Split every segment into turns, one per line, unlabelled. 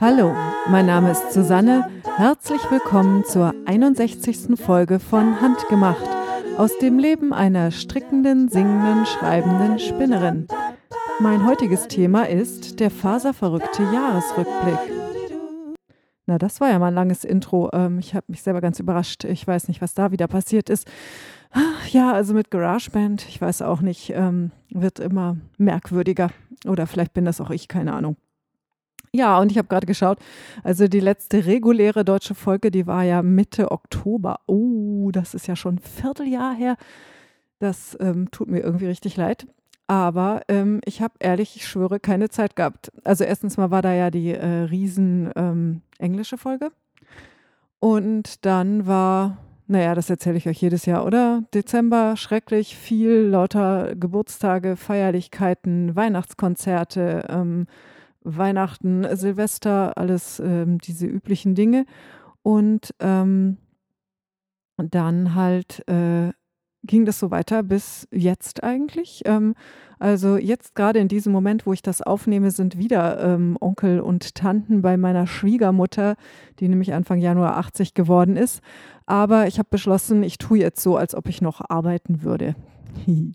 Hallo, mein Name ist Susanne. Herzlich willkommen zur 61. Folge von Handgemacht aus dem Leben einer strickenden, singenden, schreibenden Spinnerin. Mein heutiges Thema ist der faserverrückte Jahresrückblick. Na, das war ja mal ein langes Intro. Ähm, ich habe mich selber ganz überrascht. Ich weiß nicht, was da wieder passiert ist. Ja, also mit GarageBand, ich weiß auch nicht, ähm, wird immer merkwürdiger. Oder vielleicht bin das auch ich, keine Ahnung. Ja, und ich habe gerade geschaut, also die letzte reguläre deutsche Folge, die war ja Mitte Oktober. Oh, das ist ja schon ein Vierteljahr her. Das ähm, tut mir irgendwie richtig leid. Aber ähm, ich habe ehrlich, ich schwöre, keine Zeit gehabt. Also erstens mal war da ja die äh, riesen ähm, englische Folge. Und dann war, naja, das erzähle ich euch jedes Jahr, oder? Dezember, schrecklich viel, lauter Geburtstage, Feierlichkeiten, Weihnachtskonzerte, ähm, Weihnachten, Silvester, alles ähm, diese üblichen Dinge. Und ähm, dann halt äh, ging das so weiter bis jetzt eigentlich. Ähm, also jetzt gerade in diesem Moment, wo ich das aufnehme, sind wieder ähm, Onkel und Tanten bei meiner Schwiegermutter, die nämlich Anfang Januar 80 geworden ist. Aber ich habe beschlossen, ich tue jetzt so, als ob ich noch arbeiten würde.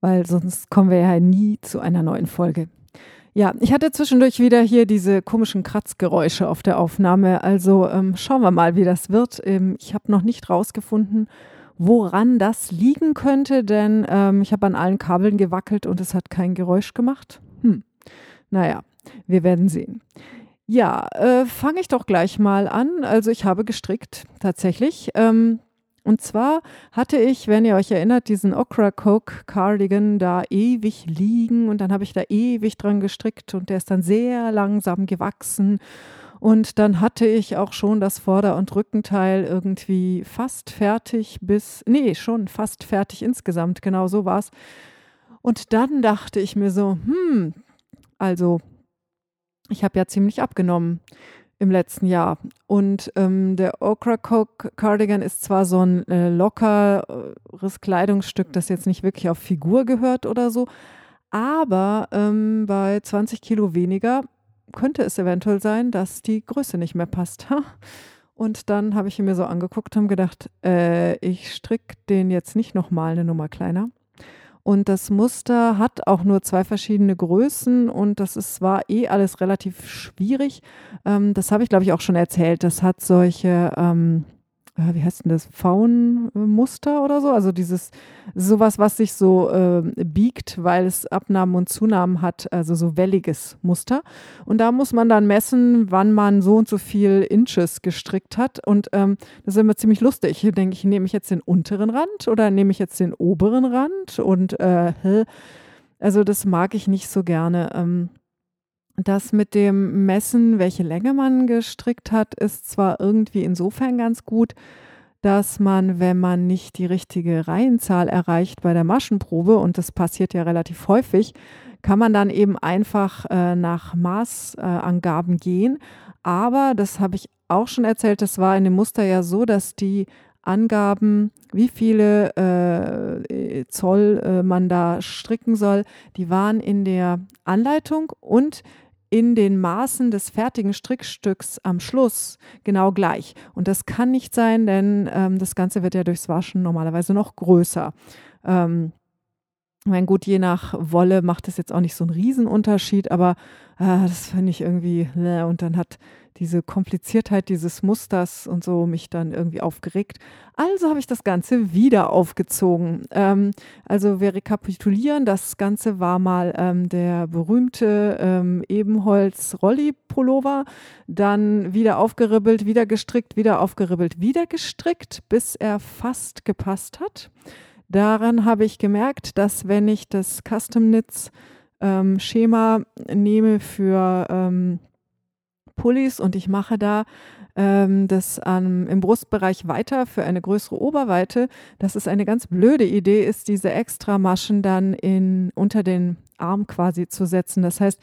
Weil sonst kommen wir ja nie zu einer neuen Folge. Ja, ich hatte zwischendurch wieder hier diese komischen Kratzgeräusche auf der Aufnahme. Also ähm, schauen wir mal, wie das wird. Ähm, ich habe noch nicht rausgefunden, woran das liegen könnte, denn ähm, ich habe an allen Kabeln gewackelt und es hat kein Geräusch gemacht. Hm. Naja, wir werden sehen. Ja, äh, fange ich doch gleich mal an. Also ich habe gestrickt, tatsächlich. Ähm, und zwar hatte ich, wenn ihr euch erinnert, diesen Okra Coke Cardigan da ewig liegen und dann habe ich da ewig dran gestrickt und der ist dann sehr langsam gewachsen und dann hatte ich auch schon das Vorder- und Rückenteil irgendwie fast fertig bis, nee, schon fast fertig insgesamt, genau so war es. Und dann dachte ich mir so, hm, also ich habe ja ziemlich abgenommen im letzten Jahr. Und ähm, der Okra Cardigan ist zwar so ein äh, lockeres Kleidungsstück, das jetzt nicht wirklich auf Figur gehört oder so, aber ähm, bei 20 Kilo weniger könnte es eventuell sein, dass die Größe nicht mehr passt. Und dann habe ich ihn mir so angeguckt und gedacht, äh, ich stricke den jetzt nicht nochmal eine Nummer kleiner. Und das Muster hat auch nur zwei verschiedene Größen und das ist, war eh alles relativ schwierig. Ähm, das habe ich, glaube ich, auch schon erzählt. Das hat solche, ähm, äh, wie heißt denn das, Faunmuster oder so. Also dieses, sowas, was sich so äh, biegt, weil es Abnahmen und Zunahmen hat, also so welliges Muster. Und da muss man dann messen, wann man so und so viel Inches gestrickt hat. Und ähm, das ist immer ziemlich lustig. Ich denke, ich nehme ich jetzt den unteren Rand oder nehme ich jetzt den oberen Rand? Und äh, also das mag ich nicht so gerne. Ähm, das mit dem Messen, welche Länge man gestrickt hat, ist zwar irgendwie insofern ganz gut, dass man, wenn man nicht die richtige Reihenzahl erreicht bei der Maschenprobe, und das passiert ja relativ häufig, kann man dann eben einfach äh, nach Maßangaben äh, gehen. Aber das habe ich auch schon erzählt, das war in dem Muster ja so, dass die Angaben, wie viele äh, Zoll äh, man da stricken soll, die waren in der Anleitung und in den Maßen des fertigen Strickstücks am Schluss genau gleich. Und das kann nicht sein, denn ähm, das Ganze wird ja durchs Waschen normalerweise noch größer. Ähm, meine, gut, je nach Wolle macht es jetzt auch nicht so einen Riesenunterschied, aber äh, das finde ich irgendwie, äh, und dann hat diese Kompliziertheit dieses Musters und so mich dann irgendwie aufgeregt. Also habe ich das Ganze wieder aufgezogen. Ähm, also wir rekapitulieren, das Ganze war mal ähm, der berühmte ähm, Ebenholz-Rolli-Pullover, dann wieder aufgeribbelt, wieder gestrickt, wieder aufgeribbelt, wieder gestrickt, bis er fast gepasst hat. Daran habe ich gemerkt, dass wenn ich das Custom Knits ähm, nehme für ähm, Pullis und ich mache da ähm, das ähm, im Brustbereich weiter für eine größere Oberweite, dass es eine ganz blöde Idee ist, diese Extramaschen dann in, unter den Arm quasi zu setzen. Das heißt,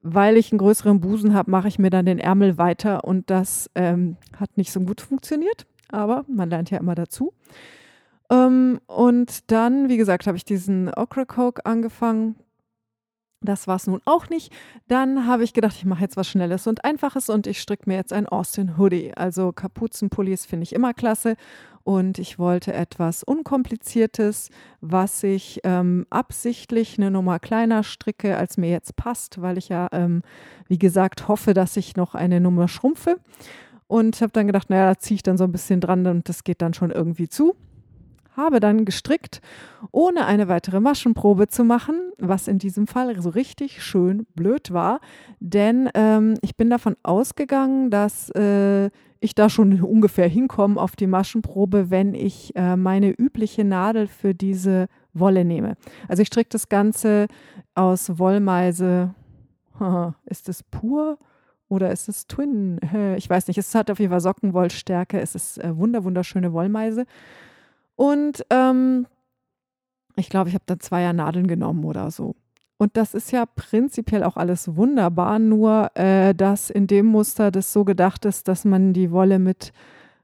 weil ich einen größeren Busen habe, mache ich mir dann den Ärmel weiter und das ähm, hat nicht so gut funktioniert, aber man lernt ja immer dazu. Ähm, und dann, wie gesagt, habe ich diesen Okra Coke angefangen. Das war es nun auch nicht. Dann habe ich gedacht, ich mache jetzt was Schnelles und Einfaches und ich stricke mir jetzt ein Austin Hoodie. Also Kapuzenpullis finde ich immer klasse und ich wollte etwas Unkompliziertes, was ich ähm, absichtlich eine Nummer kleiner stricke, als mir jetzt passt, weil ich ja, ähm, wie gesagt, hoffe, dass ich noch eine Nummer schrumpfe. Und habe dann gedacht, naja, da ziehe ich dann so ein bisschen dran und das geht dann schon irgendwie zu habe dann gestrickt, ohne eine weitere Maschenprobe zu machen, was in diesem Fall so richtig schön blöd war, denn ähm, ich bin davon ausgegangen, dass äh, ich da schon ungefähr hinkomme auf die Maschenprobe, wenn ich äh, meine übliche Nadel für diese Wolle nehme. Also ich stricke das Ganze aus Wollmeise. ist es pur? Oder ist es Twin? Ich weiß nicht. Es hat auf jeden Fall Sockenwollstärke. Es ist äh, wunderschöne Wollmeise. Und ähm, ich glaube, ich habe da zweier Nadeln genommen oder so. Und das ist ja prinzipiell auch alles wunderbar, nur äh, dass in dem Muster das so gedacht ist, dass man die Wolle mit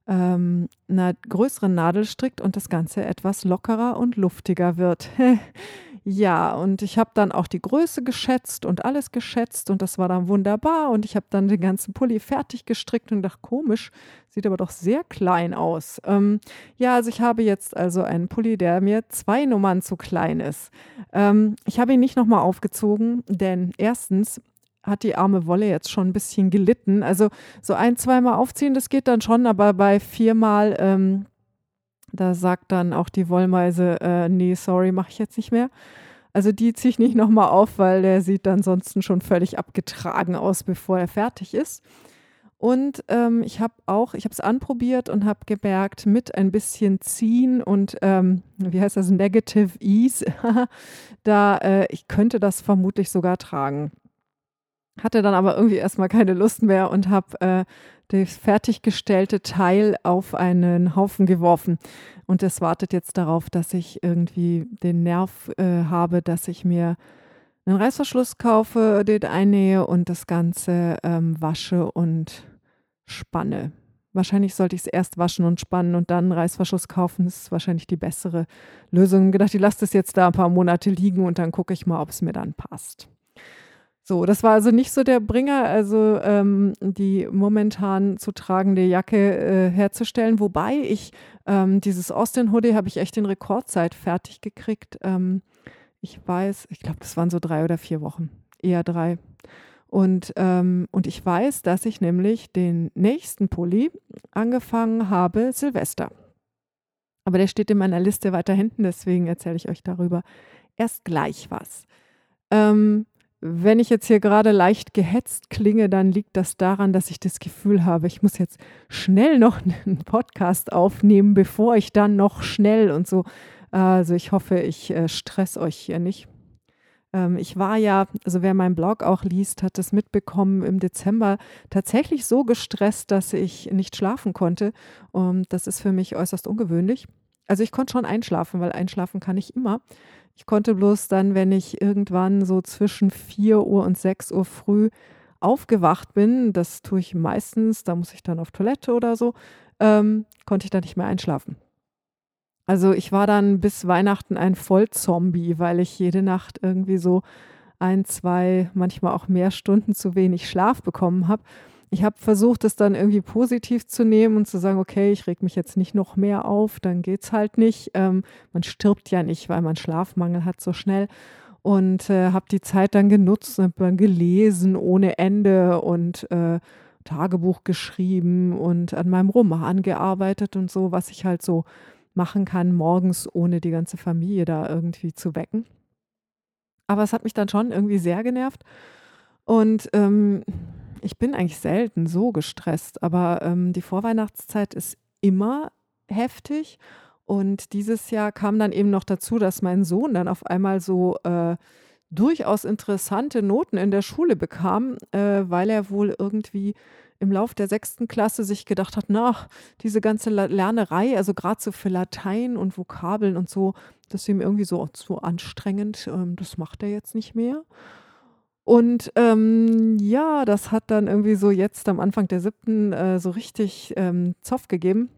ähm, einer größeren Nadel strickt und das Ganze etwas lockerer und luftiger wird. Ja, und ich habe dann auch die Größe geschätzt und alles geschätzt und das war dann wunderbar und ich habe dann den ganzen Pulli fertig gestrickt und dachte, komisch, sieht aber doch sehr klein aus. Ähm, ja, also ich habe jetzt also einen Pulli, der mir zwei Nummern zu klein ist. Ähm, ich habe ihn nicht nochmal aufgezogen, denn erstens hat die arme Wolle jetzt schon ein bisschen gelitten. Also so ein, zweimal aufziehen, das geht dann schon, aber bei viermal ähm, da sagt dann auch die Wollmeise, äh, nee, sorry, mache ich jetzt nicht mehr. Also die ziehe ich nicht nochmal auf, weil der sieht ansonsten schon völlig abgetragen aus, bevor er fertig ist. Und ähm, ich habe auch, ich habe es anprobiert und habe gemerkt, mit ein bisschen Ziehen und ähm, wie heißt das, Negative Ease, da äh, ich könnte das vermutlich sogar tragen. Hatte dann aber irgendwie erstmal keine Lust mehr und habe äh, das fertiggestellte Teil auf einen Haufen geworfen. Und es wartet jetzt darauf, dass ich irgendwie den Nerv äh, habe, dass ich mir einen Reißverschluss kaufe, den einnähe und das Ganze ähm, wasche und spanne. Wahrscheinlich sollte ich es erst waschen und spannen und dann einen Reißverschluss kaufen. Das ist wahrscheinlich die bessere Lösung. Ich gedacht, ich lasse das jetzt da ein paar Monate liegen und dann gucke ich mal, ob es mir dann passt. So, das war also nicht so der Bringer, also ähm, die momentan zu tragende Jacke äh, herzustellen. Wobei ich ähm, dieses Austin Hoodie habe ich echt in Rekordzeit fertig gekriegt. Ähm, ich weiß, ich glaube, das waren so drei oder vier Wochen, eher drei. Und, ähm, und ich weiß, dass ich nämlich den nächsten Pulli angefangen habe, Silvester. Aber der steht in meiner Liste weiter hinten, deswegen erzähle ich euch darüber erst gleich was. Ähm, wenn ich jetzt hier gerade leicht gehetzt klinge, dann liegt das daran, dass ich das Gefühl habe, ich muss jetzt schnell noch einen Podcast aufnehmen, bevor ich dann noch schnell und so. Also ich hoffe, ich äh, stress euch hier nicht. Ähm, ich war ja, also wer meinen Blog auch liest, hat es mitbekommen, im Dezember tatsächlich so gestresst, dass ich nicht schlafen konnte. Und das ist für mich äußerst ungewöhnlich. Also ich konnte schon einschlafen, weil einschlafen kann ich immer. Ich konnte bloß dann, wenn ich irgendwann so zwischen 4 Uhr und 6 Uhr früh aufgewacht bin, das tue ich meistens, da muss ich dann auf Toilette oder so, ähm, konnte ich dann nicht mehr einschlafen. Also ich war dann bis Weihnachten ein Vollzombie, weil ich jede Nacht irgendwie so ein, zwei, manchmal auch mehr Stunden zu wenig Schlaf bekommen habe ich habe versucht, es dann irgendwie positiv zu nehmen und zu sagen, okay, ich reg mich jetzt nicht noch mehr auf, dann geht's halt nicht. Ähm, man stirbt ja nicht, weil man Schlafmangel hat so schnell. Und äh, habe die Zeit dann genutzt und gelesen ohne Ende und äh, Tagebuch geschrieben und an meinem Roman gearbeitet und so, was ich halt so machen kann, morgens ohne die ganze Familie da irgendwie zu wecken. Aber es hat mich dann schon irgendwie sehr genervt. Und ähm, ich bin eigentlich selten so gestresst, aber ähm, die Vorweihnachtszeit ist immer heftig. Und dieses Jahr kam dann eben noch dazu, dass mein Sohn dann auf einmal so äh, durchaus interessante Noten in der Schule bekam, äh, weil er wohl irgendwie im Lauf der sechsten Klasse sich gedacht hat, na, diese ganze Lernerei, also gerade so für Latein und Vokabeln und so, das ist ihm irgendwie so, so anstrengend, ähm, das macht er jetzt nicht mehr. Und ähm, ja, das hat dann irgendwie so jetzt am Anfang der siebten äh, so richtig ähm, Zoff gegeben.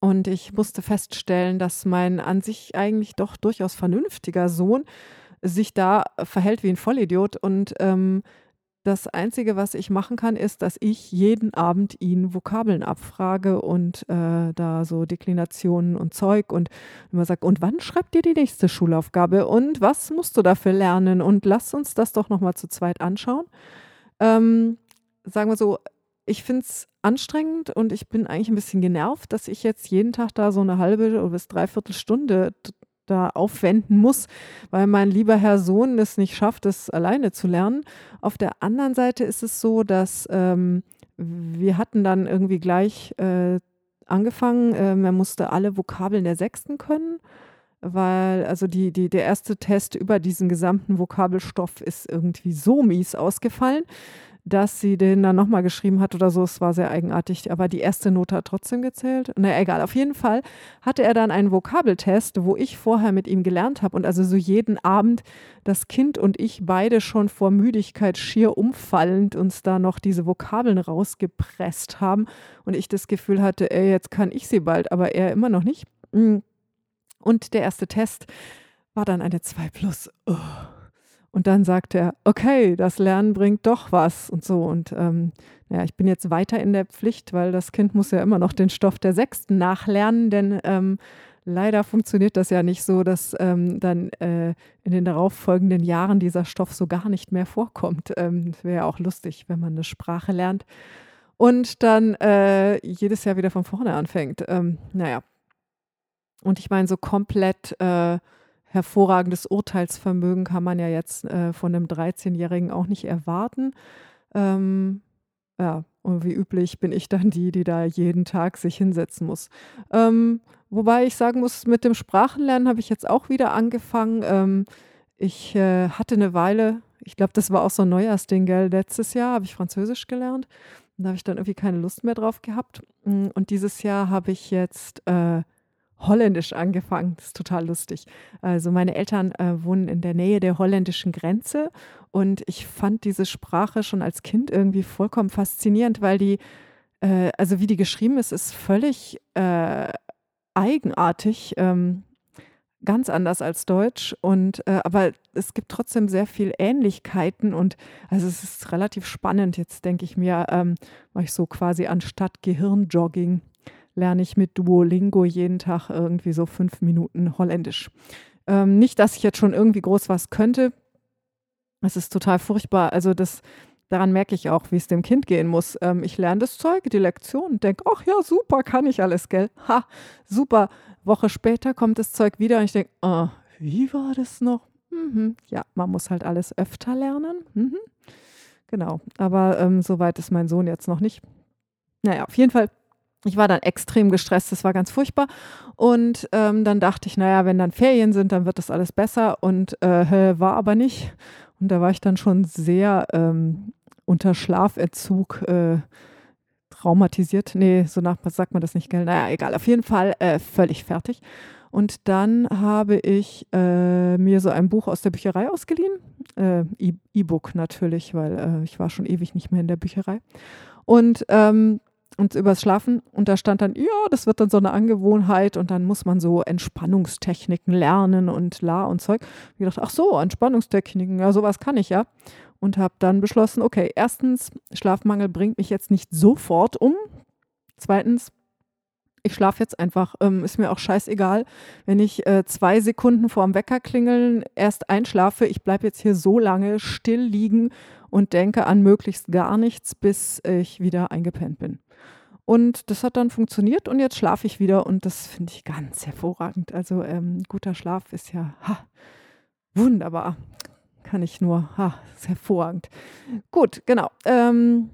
Und ich musste feststellen, dass mein an sich eigentlich doch durchaus vernünftiger Sohn sich da verhält wie ein Vollidiot. Und ähm, das Einzige, was ich machen kann, ist, dass ich jeden Abend ihn Vokabeln abfrage und äh, da so Deklinationen und Zeug und immer sage, und wann schreibt ihr die nächste Schulaufgabe und was musst du dafür lernen und lass uns das doch nochmal zu zweit anschauen. Ähm, sagen wir so, ich finde es anstrengend und ich bin eigentlich ein bisschen genervt, dass ich jetzt jeden Tag da so eine halbe oder bis dreiviertel Stunde da aufwenden muss, weil mein lieber Herr Sohn es nicht schafft, es alleine zu lernen. Auf der anderen Seite ist es so, dass ähm, wir hatten dann irgendwie gleich äh, angefangen, ähm, er musste alle Vokabeln der Sechsten können, weil also die, die, der erste Test über diesen gesamten Vokabelstoff ist irgendwie so mies ausgefallen dass sie den dann nochmal geschrieben hat oder so. Es war sehr eigenartig, aber die erste Note hat trotzdem gezählt. Na egal, auf jeden Fall hatte er dann einen Vokabeltest, wo ich vorher mit ihm gelernt habe und also so jeden Abend das Kind und ich beide schon vor Müdigkeit schier umfallend uns da noch diese Vokabeln rausgepresst haben und ich das Gefühl hatte, ey, jetzt kann ich sie bald, aber er immer noch nicht. Und der erste Test war dann eine 2 plus. Oh. Und dann sagt er, okay, das Lernen bringt doch was und so. Und ähm, ja, ich bin jetzt weiter in der Pflicht, weil das Kind muss ja immer noch den Stoff der Sechsten nachlernen, denn ähm, leider funktioniert das ja nicht so, dass ähm, dann äh, in den darauffolgenden Jahren dieser Stoff so gar nicht mehr vorkommt. Ähm, das wäre ja auch lustig, wenn man eine Sprache lernt und dann äh, jedes Jahr wieder von vorne anfängt. Ähm, naja. Und ich meine, so komplett äh, hervorragendes Urteilsvermögen kann man ja jetzt äh, von einem 13-Jährigen auch nicht erwarten. Ähm, ja, und wie üblich bin ich dann die, die da jeden Tag sich hinsetzen muss. Ähm, wobei ich sagen muss, mit dem Sprachenlernen habe ich jetzt auch wieder angefangen. Ähm, ich äh, hatte eine Weile, ich glaube, das war auch so ein Neujahrsding, gell? Letztes Jahr habe ich Französisch gelernt. Da habe ich dann irgendwie keine Lust mehr drauf gehabt. Und dieses Jahr habe ich jetzt äh, Holländisch angefangen. Das ist total lustig. Also meine Eltern äh, wohnen in der Nähe der holländischen Grenze und ich fand diese Sprache schon als Kind irgendwie vollkommen faszinierend, weil die, äh, also wie die geschrieben ist, ist völlig äh, eigenartig. Ähm, ganz anders als Deutsch und äh, aber es gibt trotzdem sehr viel Ähnlichkeiten und also es ist relativ spannend. Jetzt denke ich mir, ähm, mache ich so quasi anstatt Gehirnjogging lerne ich mit Duolingo jeden Tag irgendwie so fünf Minuten Holländisch. Ähm, nicht, dass ich jetzt schon irgendwie groß was könnte. Es ist total furchtbar. Also das, daran merke ich auch, wie es dem Kind gehen muss. Ähm, ich lerne das Zeug, die Lektion denke, ach ja, super, kann ich alles, gell? Ha, super. Woche später kommt das Zeug wieder und ich denke, oh, wie war das noch? Mhm. Ja, man muss halt alles öfter lernen. Mhm. Genau, aber ähm, so weit ist mein Sohn jetzt noch nicht. Naja, auf jeden Fall ich war dann extrem gestresst, das war ganz furchtbar. Und ähm, dann dachte ich, naja, wenn dann Ferien sind, dann wird das alles besser. Und äh, war aber nicht. Und da war ich dann schon sehr ähm, unter Schlaferzug äh, traumatisiert. Nee, so nach sagt man das nicht, gell? Naja, egal. Auf jeden Fall äh, völlig fertig. Und dann habe ich äh, mir so ein Buch aus der Bücherei ausgeliehen. Äh, e-, E-Book natürlich, weil äh, ich war schon ewig nicht mehr in der Bücherei. Und ähm, und übers Schlafen. Und da stand dann, ja, das wird dann so eine Angewohnheit und dann muss man so Entspannungstechniken lernen und la und Zeug. Ich dachte, ach so, Entspannungstechniken, ja, sowas kann ich ja. Und habe dann beschlossen, okay, erstens, Schlafmangel bringt mich jetzt nicht sofort um. Zweitens, ich schlafe jetzt einfach. Ähm, ist mir auch scheißegal, wenn ich äh, zwei Sekunden vor dem Wecker klingeln erst einschlafe. Ich bleibe jetzt hier so lange still liegen und denke an möglichst gar nichts, bis ich wieder eingepennt bin. Und das hat dann funktioniert und jetzt schlafe ich wieder und das finde ich ganz hervorragend. Also ähm, guter Schlaf ist ja ha, wunderbar. Kann ich nur, ha, ist hervorragend. Gut, genau. Ähm,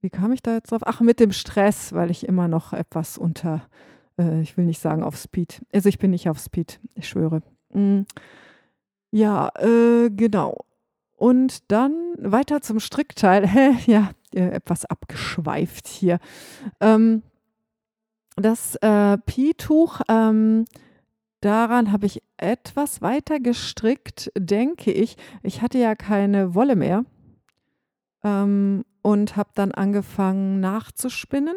wie kam ich da jetzt drauf? Ach, mit dem Stress, weil ich immer noch etwas unter, äh, ich will nicht sagen auf Speed. Also ich bin nicht auf Speed, ich schwöre. Mhm. Ja, äh, genau. Und dann weiter zum Strickteil. ja, äh, etwas abgeschweift hier. Ähm, das äh, Pi-Tuch, ähm, daran habe ich etwas weiter gestrickt, denke ich. Ich hatte ja keine Wolle mehr ähm, und habe dann angefangen nachzuspinnen.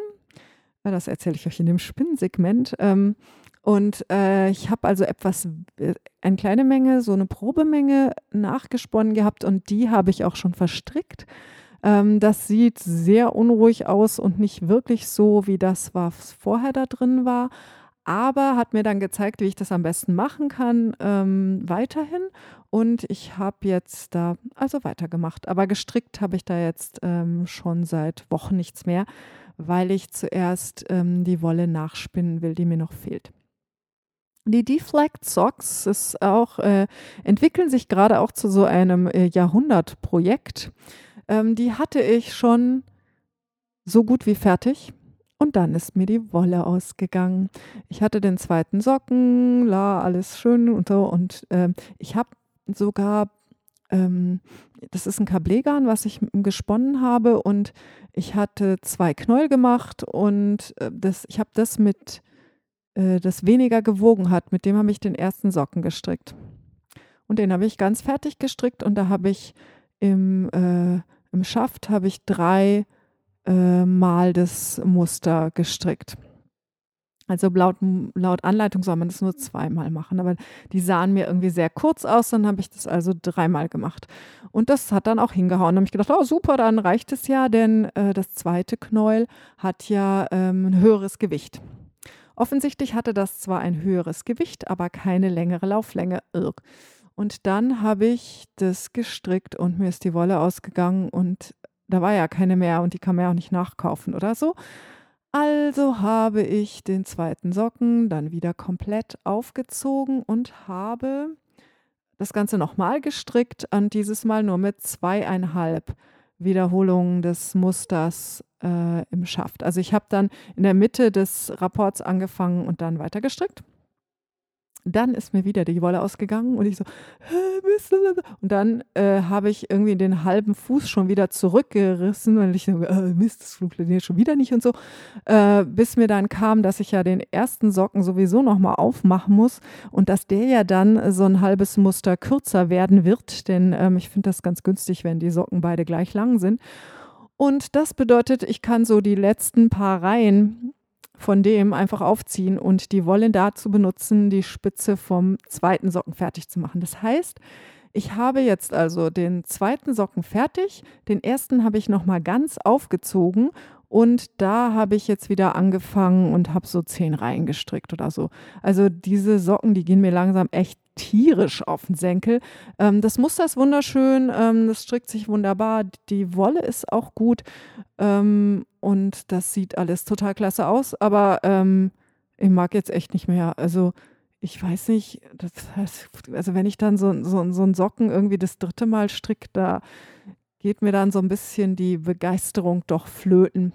Das erzähle ich euch in dem Spinnsegment. Ähm, und äh, ich habe also etwas, äh, eine kleine Menge, so eine Probemenge nachgesponnen gehabt und die habe ich auch schon verstrickt. Ähm, das sieht sehr unruhig aus und nicht wirklich so wie das, was vorher da drin war. Aber hat mir dann gezeigt, wie ich das am besten machen kann, ähm, weiterhin. Und ich habe jetzt da also weitergemacht. Aber gestrickt habe ich da jetzt ähm, schon seit Wochen nichts mehr, weil ich zuerst ähm, die Wolle nachspinnen will, die mir noch fehlt. Die Deflect Socks ist auch, äh, entwickeln sich gerade auch zu so einem äh, Jahrhundertprojekt. Ähm, die hatte ich schon so gut wie fertig. Und dann ist mir die Wolle ausgegangen. Ich hatte den zweiten Socken, la, alles schön und so. Und äh, ich habe sogar, ähm, das ist ein Kablegarn, was ich gesponnen habe. Und ich hatte zwei Knäuel gemacht und äh, das, ich habe das mit äh, das weniger gewogen hat, mit dem habe ich den ersten Socken gestrickt. Und den habe ich ganz fertig gestrickt und da habe ich im, äh, im Schaft habe ich drei äh, Mal das Muster gestrickt. Also laut, laut Anleitung soll man das nur zweimal machen, aber die sahen mir irgendwie sehr kurz aus, dann habe ich das also dreimal gemacht. Und das hat dann auch hingehauen. Da habe ich gedacht, oh super, dann reicht es ja, denn äh, das zweite Knäuel hat ja ähm, ein höheres Gewicht. Offensichtlich hatte das zwar ein höheres Gewicht, aber keine längere Lauflänge. Und dann habe ich das gestrickt und mir ist die Wolle ausgegangen und da war ja keine mehr und die kann man ja auch nicht nachkaufen oder so. Also habe ich den zweiten Socken dann wieder komplett aufgezogen und habe das Ganze nochmal gestrickt und dieses Mal nur mit zweieinhalb Wiederholungen des Musters äh, im Schaft. Also ich habe dann in der Mitte des Rapports angefangen und dann weiter gestrickt. Dann ist mir wieder die Wolle ausgegangen und ich so, und dann äh, habe ich irgendwie den halben Fuß schon wieder zurückgerissen, weil ich so, äh, Mist, das funktioniert schon wieder nicht und so, äh, bis mir dann kam, dass ich ja den ersten Socken sowieso nochmal aufmachen muss und dass der ja dann so ein halbes Muster kürzer werden wird, denn ähm, ich finde das ganz günstig, wenn die Socken beide gleich lang sind. Und das bedeutet, ich kann so die letzten paar Reihen von dem einfach aufziehen und die Wolle dazu benutzen, die Spitze vom zweiten Socken fertig zu machen. Das heißt, ich habe jetzt also den zweiten Socken fertig, den ersten habe ich noch mal ganz aufgezogen und da habe ich jetzt wieder angefangen und habe so zehn Reihen gestrickt oder so. Also diese Socken, die gehen mir langsam echt tierisch auf den Senkel. Ähm, das Muster ist wunderschön, ähm, das strickt sich wunderbar, die Wolle ist auch gut ähm, und das sieht alles total klasse aus, aber ähm, ich mag jetzt echt nicht mehr. Also ich weiß nicht, das also wenn ich dann so, so, so einen Socken irgendwie das dritte Mal stricke, da geht mir dann so ein bisschen die Begeisterung doch flöten.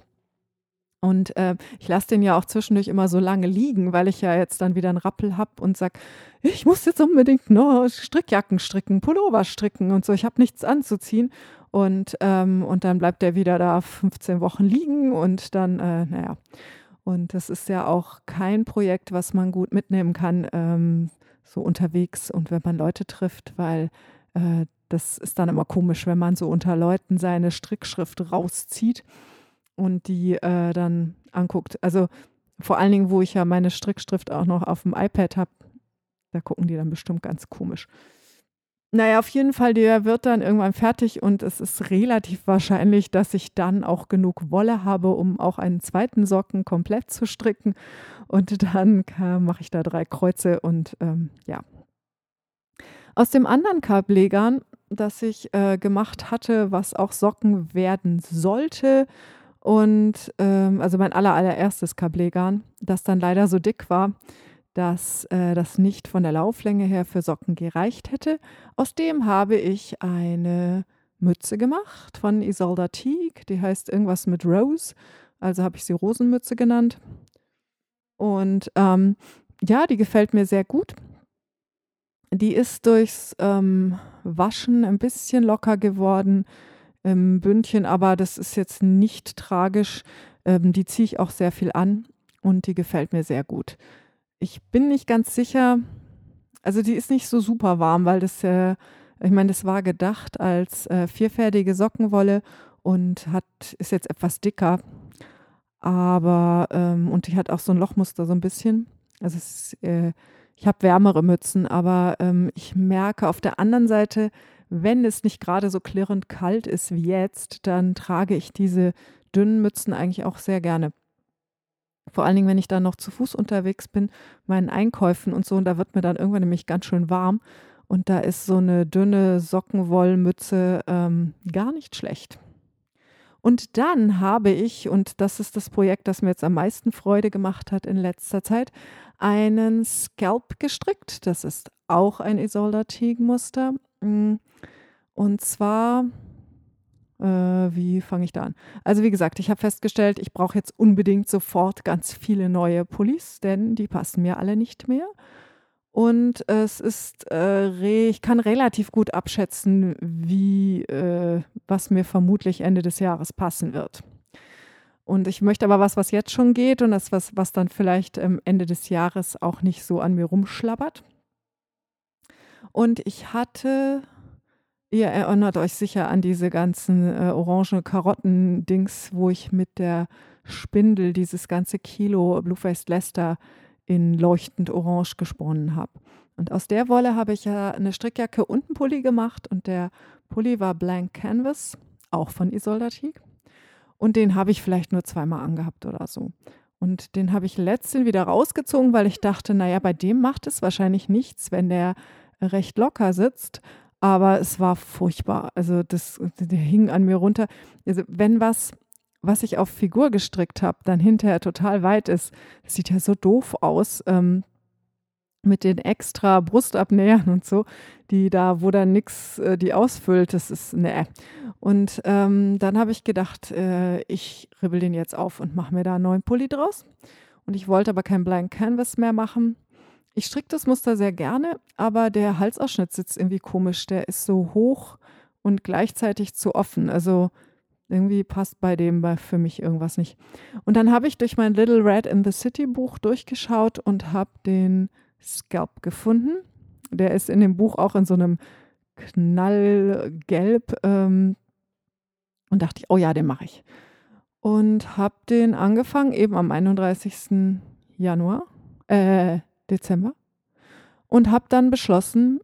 Und äh, ich lasse den ja auch zwischendurch immer so lange liegen, weil ich ja jetzt dann wieder einen Rappel habe und sage, ich muss jetzt unbedingt nur Strickjacken stricken, Pullover stricken und so. Ich habe nichts anzuziehen. Und, ähm, und dann bleibt der wieder da 15 Wochen liegen und dann, äh, naja. Und das ist ja auch kein Projekt, was man gut mitnehmen kann, ähm, so unterwegs und wenn man Leute trifft, weil äh, das ist dann immer komisch, wenn man so unter Leuten seine Strickschrift rauszieht und die äh, dann anguckt. Also vor allen Dingen, wo ich ja meine Strickschrift auch noch auf dem iPad habe, da gucken die dann bestimmt ganz komisch. Naja, auf jeden Fall, der wird dann irgendwann fertig und es ist relativ wahrscheinlich, dass ich dann auch genug Wolle habe, um auch einen zweiten Socken komplett zu stricken. Und dann mache ich da drei Kreuze und ähm, ja. Aus dem anderen Kablegern, das ich äh, gemacht hatte, was auch Socken werden sollte, und ähm, also mein aller, allererstes Kablegarn, das dann leider so dick war, dass äh, das nicht von der Lauflänge her für Socken gereicht hätte. Aus dem habe ich eine Mütze gemacht von Isolda Teague. Die heißt irgendwas mit Rose. Also habe ich sie Rosenmütze genannt. Und ähm, ja, die gefällt mir sehr gut. Die ist durchs ähm, Waschen ein bisschen locker geworden im Bündchen, aber das ist jetzt nicht tragisch. Ähm, die ziehe ich auch sehr viel an und die gefällt mir sehr gut. Ich bin nicht ganz sicher, also die ist nicht so super warm, weil das, äh, ich meine, das war gedacht als äh, vierfädige Sockenwolle und hat, ist jetzt etwas dicker. aber ähm, und die hat auch so ein Lochmuster so ein bisschen. Also es, äh, ich habe wärmere Mützen, aber ähm, ich merke auf der anderen Seite, wenn es nicht gerade so klirrend kalt ist wie jetzt, dann trage ich diese dünnen Mützen eigentlich auch sehr gerne. Vor allen Dingen, wenn ich dann noch zu Fuß unterwegs bin, meinen Einkäufen und so, und da wird mir dann irgendwann nämlich ganz schön warm. Und da ist so eine dünne Sockenwollmütze ähm, gar nicht schlecht. Und dann habe ich, und das ist das Projekt, das mir jetzt am meisten Freude gemacht hat in letzter Zeit, einen Scalp gestrickt. Das ist auch ein Isolda Teague-Muster. Mm, und zwar, äh, wie fange ich da an? Also wie gesagt, ich habe festgestellt, ich brauche jetzt unbedingt sofort ganz viele neue Pullis, denn die passen mir alle nicht mehr. Und es ist, äh, ich kann relativ gut abschätzen, wie, äh, was mir vermutlich Ende des Jahres passen wird. Und ich möchte aber was, was jetzt schon geht und das, was, was dann vielleicht ähm, Ende des Jahres auch nicht so an mir rumschlabbert. Und ich hatte, ihr erinnert euch sicher an diese ganzen äh, orange Karotten-Dings, wo ich mit der Spindel dieses ganze Kilo Bluefaced Lester in leuchtend orange gesponnen habe. Und aus der Wolle habe ich ja eine Strickjacke und einen Pulli gemacht und der Pulli war Blank Canvas, auch von Isolda Teague. Und den habe ich vielleicht nur zweimal angehabt oder so. Und den habe ich letztens wieder rausgezogen, weil ich dachte, naja, bei dem macht es wahrscheinlich nichts, wenn der recht locker sitzt. Aber es war furchtbar. Also das, der hing an mir runter. Also wenn was was ich auf Figur gestrickt habe, dann hinterher total weit ist. Das sieht ja so doof aus. Ähm, mit den extra Brustabnähern und so, die da, wo dann nichts äh, die ausfüllt, das ist, ne. Und ähm, dann habe ich gedacht, äh, ich ribbel den jetzt auf und mache mir da einen neuen Pulli draus. Und ich wollte aber kein Blank Canvas mehr machen. Ich stricke das Muster sehr gerne, aber der Halsausschnitt sitzt irgendwie komisch. Der ist so hoch und gleichzeitig zu offen. Also irgendwie passt bei dem für mich irgendwas nicht. Und dann habe ich durch mein Little Red in the City Buch durchgeschaut und habe den Scalp gefunden. Der ist in dem Buch auch in so einem Knallgelb. Ähm, und dachte ich, oh ja, den mache ich. Und habe den angefangen eben am 31. Januar, äh, Dezember. Und habe dann beschlossen,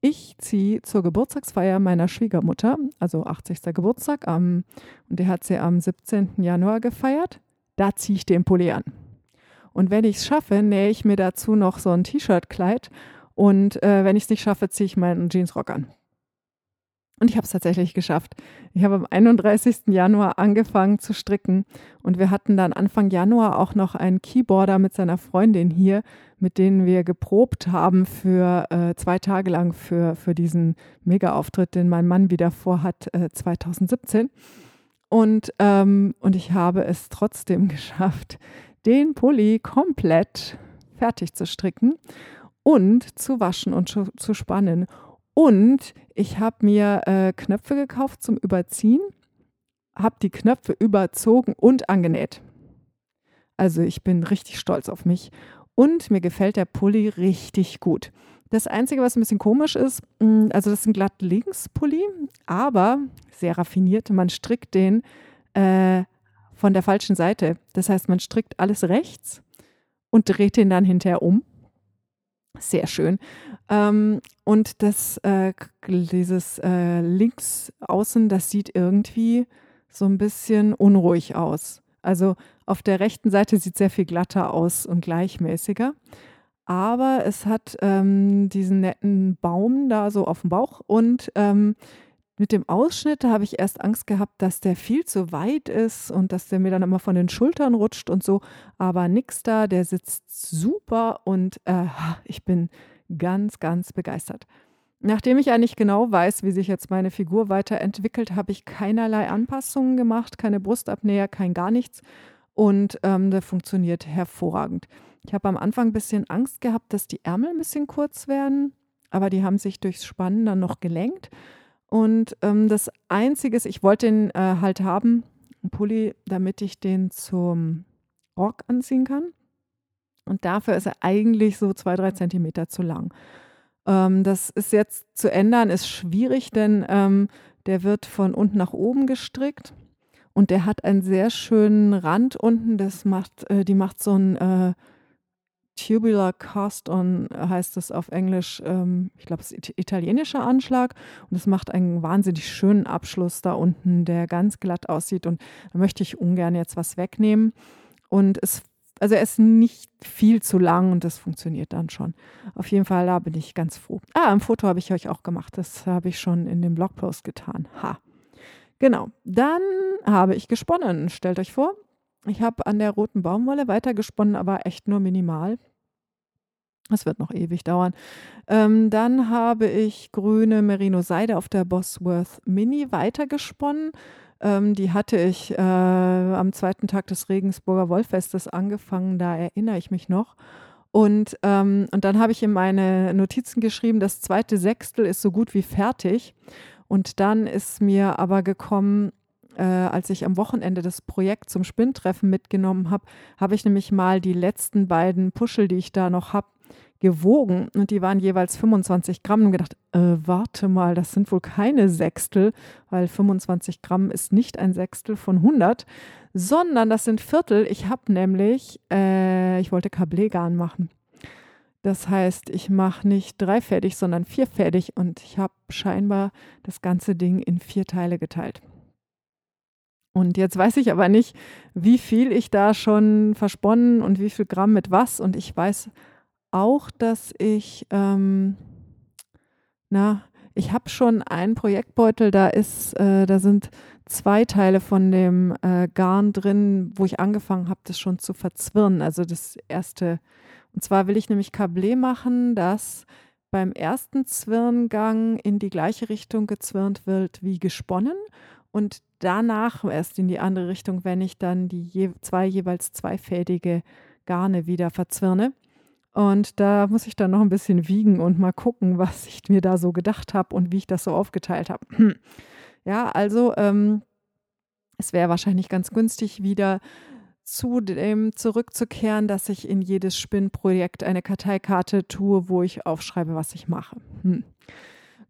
ich ziehe zur Geburtstagsfeier meiner Schwiegermutter, also 80. Geburtstag, am, und der hat sie am 17. Januar gefeiert. Da ziehe ich den Pulli an. Und wenn ich es schaffe, nähe ich mir dazu noch so ein T-Shirt-Kleid. Und äh, wenn ich es nicht schaffe, ziehe ich meinen Jeansrock an. Und ich habe es tatsächlich geschafft. Ich habe am 31. Januar angefangen zu stricken und wir hatten dann Anfang Januar auch noch einen Keyboarder mit seiner Freundin hier, mit denen wir geprobt haben für äh, zwei Tage lang für, für diesen Mega-Auftritt, den mein Mann wieder vorhat, äh, 2017. Und, ähm, und ich habe es trotzdem geschafft, den Pulli komplett fertig zu stricken und zu waschen und zu, zu spannen. Und ich habe mir äh, Knöpfe gekauft zum Überziehen, habe die Knöpfe überzogen und angenäht. Also ich bin richtig stolz auf mich. Und mir gefällt der Pulli richtig gut. Das Einzige, was ein bisschen komisch ist, mm, also das ist ein glatt links Pulli, aber sehr raffiniert. Man strickt den äh, von der falschen Seite. Das heißt, man strickt alles rechts und dreht den dann hinterher um. Sehr schön. Ähm, und das, äh, dieses äh, links außen, das sieht irgendwie so ein bisschen unruhig aus. Also auf der rechten Seite sieht sehr viel glatter aus und gleichmäßiger. Aber es hat ähm, diesen netten Baum da so auf dem Bauch und ähm, mit dem Ausschnitt habe ich erst Angst gehabt, dass der viel zu weit ist und dass der mir dann immer von den Schultern rutscht und so. Aber nix da, der sitzt super und äh, ich bin ganz, ganz begeistert. Nachdem ich eigentlich genau weiß, wie sich jetzt meine Figur weiterentwickelt, habe ich keinerlei Anpassungen gemacht, keine Brustabnäher, kein gar nichts. Und ähm, der funktioniert hervorragend. Ich habe am Anfang ein bisschen Angst gehabt, dass die Ärmel ein bisschen kurz werden, aber die haben sich durchs Spannen dann noch gelenkt. Und ähm, das Einzige ist, ich wollte den äh, halt haben, einen Pulli, damit ich den zum Rock anziehen kann. Und dafür ist er eigentlich so zwei, drei Zentimeter zu lang. Ähm, das ist jetzt zu ändern, ist schwierig, denn ähm, der wird von unten nach oben gestrickt. Und der hat einen sehr schönen Rand unten. Das macht, äh, die macht so ein äh, Tubular Cast-on, heißt es auf Englisch. Ähm, ich glaube, es ist italienischer Anschlag. Und es macht einen wahnsinnig schönen Abschluss da unten, der ganz glatt aussieht. Und da möchte ich ungern jetzt was wegnehmen. Und es also er ist nicht viel zu lang und das funktioniert dann schon. Auf jeden Fall, da bin ich ganz froh. Ah, ein Foto habe ich euch auch gemacht. Das habe ich schon in dem Blogpost getan. Ha. Genau. Dann habe ich gesponnen. Stellt euch vor, ich habe an der roten Baumwolle weitergesponnen, aber echt nur minimal. Das wird noch ewig dauern. Ähm, dann habe ich grüne Merino-Seide auf der Bosworth Mini weitergesponnen. Ähm, die hatte ich äh, am zweiten Tag des Regensburger Wollfestes angefangen, da erinnere ich mich noch. Und, ähm, und dann habe ich in meine Notizen geschrieben, das zweite Sechstel ist so gut wie fertig. Und dann ist mir aber gekommen, äh, als ich am Wochenende das Projekt zum Spinntreffen mitgenommen habe, habe ich nämlich mal die letzten beiden Puschel, die ich da noch habe, gewogen und die waren jeweils 25 Gramm und gedacht, äh, warte mal, das sind wohl keine Sechstel, weil 25 Gramm ist nicht ein Sechstel von 100, sondern das sind Viertel. Ich habe nämlich, äh, ich wollte Kablegarn machen. Das heißt, ich mache nicht dreifädig, sondern vierfädig und ich habe scheinbar das ganze Ding in vier Teile geteilt. Und jetzt weiß ich aber nicht, wie viel ich da schon versponnen und wie viel Gramm mit was. Und ich weiß auch, dass ich, ähm, na, ich habe schon einen Projektbeutel, da ist, äh, da sind zwei Teile von dem äh, Garn drin, wo ich angefangen habe, das schon zu verzwirnen. Also das erste, und zwar will ich nämlich Kablé machen, das beim ersten Zwirngang in die gleiche Richtung gezwirnt wird wie gesponnen und danach erst in die andere Richtung, wenn ich dann die je, zwei jeweils zweifädige Garne wieder verzwirne. Und da muss ich dann noch ein bisschen wiegen und mal gucken, was ich mir da so gedacht habe und wie ich das so aufgeteilt habe. ja, also ähm, es wäre wahrscheinlich ganz günstig, wieder zu dem zurückzukehren, dass ich in jedes Spinnprojekt eine Karteikarte tue, wo ich aufschreibe, was ich mache. Hm.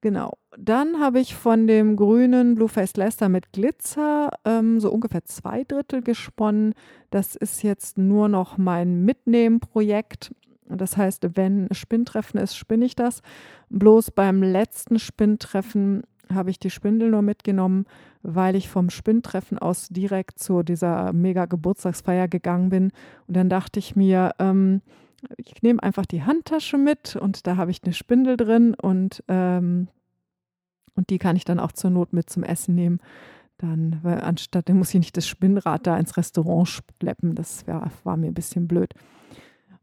Genau. Dann habe ich von dem grünen Blueface Lester mit Glitzer ähm, so ungefähr zwei Drittel gesponnen. Das ist jetzt nur noch mein Mitnehmen-Projekt. Das heißt, wenn Spinntreffen ist, spinne ich das. Bloß beim letzten Spinntreffen habe ich die Spindel nur mitgenommen, weil ich vom Spinntreffen aus direkt zu dieser mega Geburtstagsfeier gegangen bin. Und dann dachte ich mir, ähm, ich nehme einfach die Handtasche mit und da habe ich eine Spindel drin und, ähm, und die kann ich dann auch zur Not mit zum Essen nehmen. Dann, weil anstatt, dann muss ich nicht das Spinnrad da ins Restaurant schleppen. Das wär, war mir ein bisschen blöd.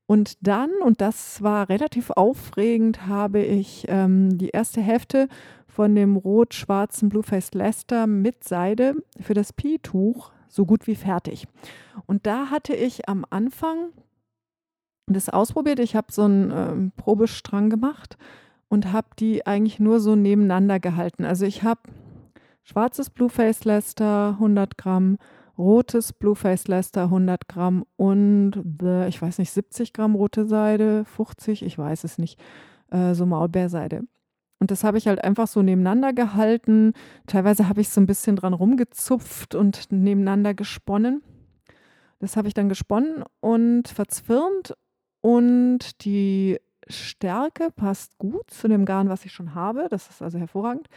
Und dann, und das war relativ aufregend, habe ich ähm, die erste Hälfte von dem rot-schwarzen Blueface Lester mit Seide für das Pi-Tuch so gut wie fertig. Und da hatte ich am Anfang das ausprobiert. Ich habe so einen ähm, Probestrang gemacht und habe die eigentlich nur so nebeneinander gehalten. Also ich habe schwarzes Blueface Lester 100 Gramm, rotes Blueface Lester 100 Gramm und ich weiß nicht, 70 Gramm rote Seide, 50, ich weiß es nicht, äh, so Maulbeerseide. Und das habe ich halt einfach so nebeneinander gehalten. Teilweise habe ich so ein bisschen dran rumgezupft und nebeneinander gesponnen. Das habe ich dann gesponnen und verzwirnt und die Stärke passt gut zu dem Garn, was ich schon habe. Das ist also hervorragend.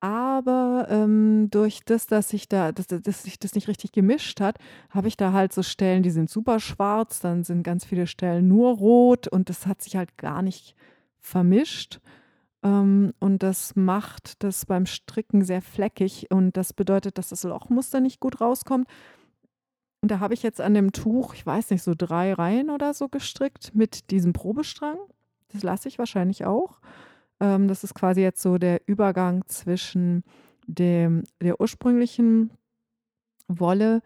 Aber ähm, durch das, dass sich da, dass, dass sich das nicht richtig gemischt hat, habe ich da halt so Stellen, die sind super schwarz, dann sind ganz viele Stellen nur rot und das hat sich halt gar nicht vermischt. Ähm, und das macht das beim Stricken sehr fleckig und das bedeutet, dass das Lochmuster nicht gut rauskommt. Und da habe ich jetzt an dem Tuch, ich weiß nicht, so drei Reihen oder so gestrickt mit diesem Probestrang. Das lasse ich wahrscheinlich auch. Ähm, das ist quasi jetzt so der Übergang zwischen dem, der ursprünglichen Wolle,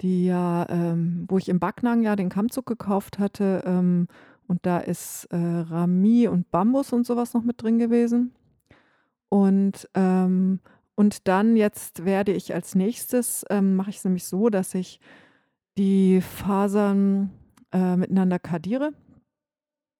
die ja, ähm, wo ich im Backnang ja den Kammzug gekauft hatte. Ähm, und da ist äh, Rami und Bambus und sowas noch mit drin gewesen. Und, ähm, und dann jetzt werde ich als nächstes, ähm, mache ich es nämlich so, dass ich die Fasern äh, miteinander kardiere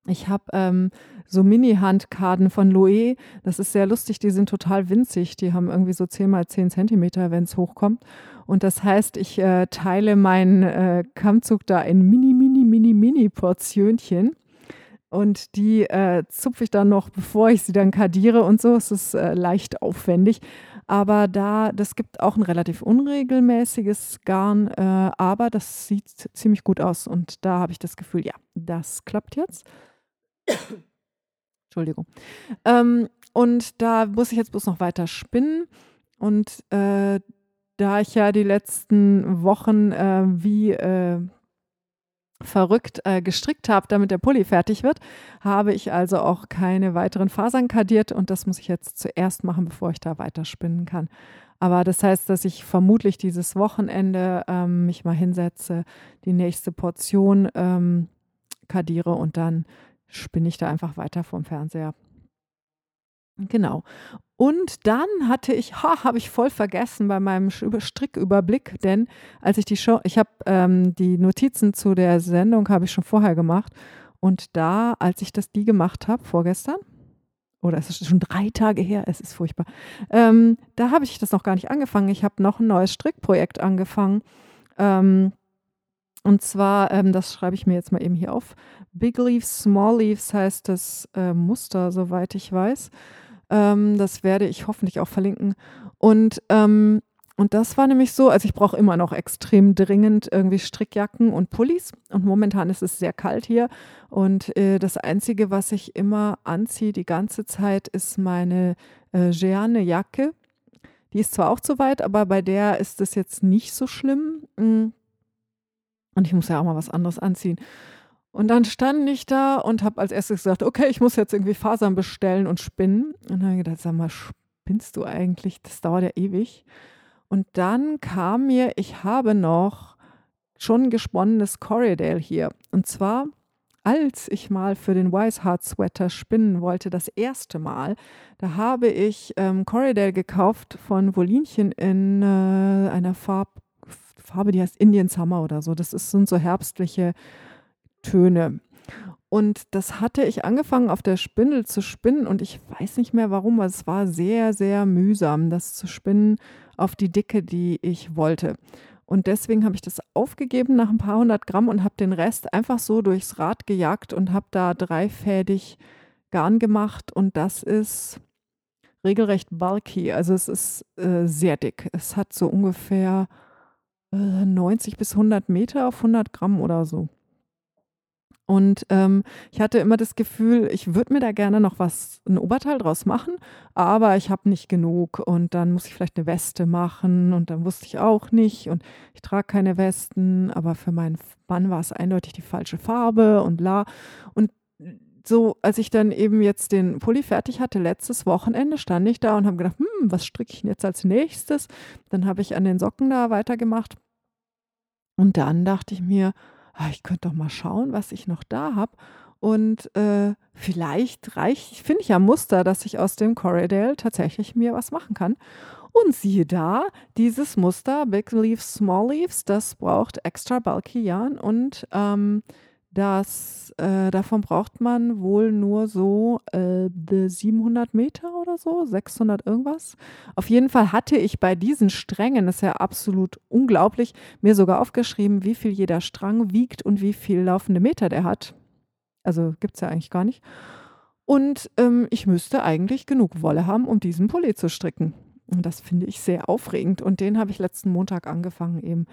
Ich habe ähm, so Mini-Handkarten von Loe. Das ist sehr lustig. Die sind total winzig. Die haben irgendwie so 10 mal 10 Zentimeter, wenn es hochkommt. Und das heißt, ich äh, teile meinen äh, Kammzug da in mini, mini, mini, mini Portionchen. Und die äh, zupfe ich dann noch, bevor ich sie dann kardiere und so. Es ist äh, leicht aufwendig. Aber da, das gibt auch ein relativ unregelmäßiges Garn, äh, aber das sieht ziemlich gut aus. Und da habe ich das Gefühl, ja, das klappt jetzt. Entschuldigung. Ähm, und da muss ich jetzt bloß noch weiter spinnen. Und äh, da ich ja die letzten Wochen äh, wie äh, verrückt äh, gestrickt habe, damit der Pulli fertig wird, habe ich also auch keine weiteren Fasern kadiert und das muss ich jetzt zuerst machen, bevor ich da weiter spinnen kann. Aber das heißt, dass ich vermutlich dieses Wochenende ähm, mich mal hinsetze, die nächste Portion ähm, kadiere und dann spinne ich da einfach weiter vom Fernseher. Genau. Und dann hatte ich, ha, habe ich voll vergessen bei meinem Stricküberblick, denn als ich die Show, ich habe ähm, die Notizen zu der Sendung habe ich schon vorher gemacht und da, als ich das die gemacht habe, vorgestern, oder es ist schon drei Tage her, es ist furchtbar, ähm, da habe ich das noch gar nicht angefangen. Ich habe noch ein neues Strickprojekt angefangen. Ähm, und zwar, ähm, das schreibe ich mir jetzt mal eben hier auf. Big Leaves, Small Leaves heißt das äh, Muster, soweit ich weiß. Ähm, das werde ich hoffentlich auch verlinken. Und, ähm, und das war nämlich so, also ich brauche immer noch extrem dringend irgendwie Strickjacken und Pullis. Und momentan ist es sehr kalt hier. Und äh, das Einzige, was ich immer anziehe die ganze Zeit, ist meine äh, Jeanne Jacke. Die ist zwar auch zu weit, aber bei der ist es jetzt nicht so schlimm. Mm. Und ich muss ja auch mal was anderes anziehen. Und dann stand ich da und habe als erstes gesagt, okay, ich muss jetzt irgendwie Fasern bestellen und spinnen. Und dann habe ich gedacht, sag mal, spinnst du eigentlich? Das dauert ja ewig. Und dann kam mir, ich habe noch schon gesponnenes Corridale hier. Und zwar, als ich mal für den Wise Heart Sweater spinnen wollte, das erste Mal, da habe ich ähm, Corridale gekauft von Wolinchen in äh, einer Farb, Farbe, die heißt Indian Summer oder so. Das ist, sind so herbstliche Töne. Und das hatte ich angefangen auf der Spindel zu spinnen und ich weiß nicht mehr warum, aber es war sehr, sehr mühsam, das zu spinnen auf die Dicke, die ich wollte. Und deswegen habe ich das aufgegeben nach ein paar hundert Gramm und habe den Rest einfach so durchs Rad gejagt und habe da dreifädig Garn gemacht und das ist regelrecht bulky. Also es ist äh, sehr dick. Es hat so ungefähr äh, 90 bis 100 Meter auf 100 Gramm oder so. Und ähm, ich hatte immer das Gefühl, ich würde mir da gerne noch was, ein Oberteil draus machen, aber ich habe nicht genug und dann muss ich vielleicht eine Weste machen und dann wusste ich auch nicht und ich trage keine Westen, aber für meinen Mann war es eindeutig die falsche Farbe und la. Und so, als ich dann eben jetzt den Pulli fertig hatte, letztes Wochenende, stand ich da und habe gedacht, hm, was stricke ich denn jetzt als nächstes? Dann habe ich an den Socken da weitergemacht und dann dachte ich mir, ah, ich könnte doch mal schauen, was ich noch da habe. Und äh, vielleicht reicht, finde ich ja Muster, dass ich aus dem Corridale tatsächlich mir was machen kann. Und siehe da, dieses Muster, Big Leaves, Small Leaves, das braucht extra bulky Yarn und ähm, das, äh, davon braucht man wohl nur so äh, 700 Meter oder so, 600 irgendwas. Auf jeden Fall hatte ich bei diesen Strängen, das ist ja absolut unglaublich, mir sogar aufgeschrieben, wie viel jeder Strang wiegt und wie viel laufende Meter der hat. Also gibt es ja eigentlich gar nicht. Und ähm, ich müsste eigentlich genug Wolle haben, um diesen Pulli zu stricken. Und das finde ich sehr aufregend. Und den habe ich letzten Montag angefangen eben.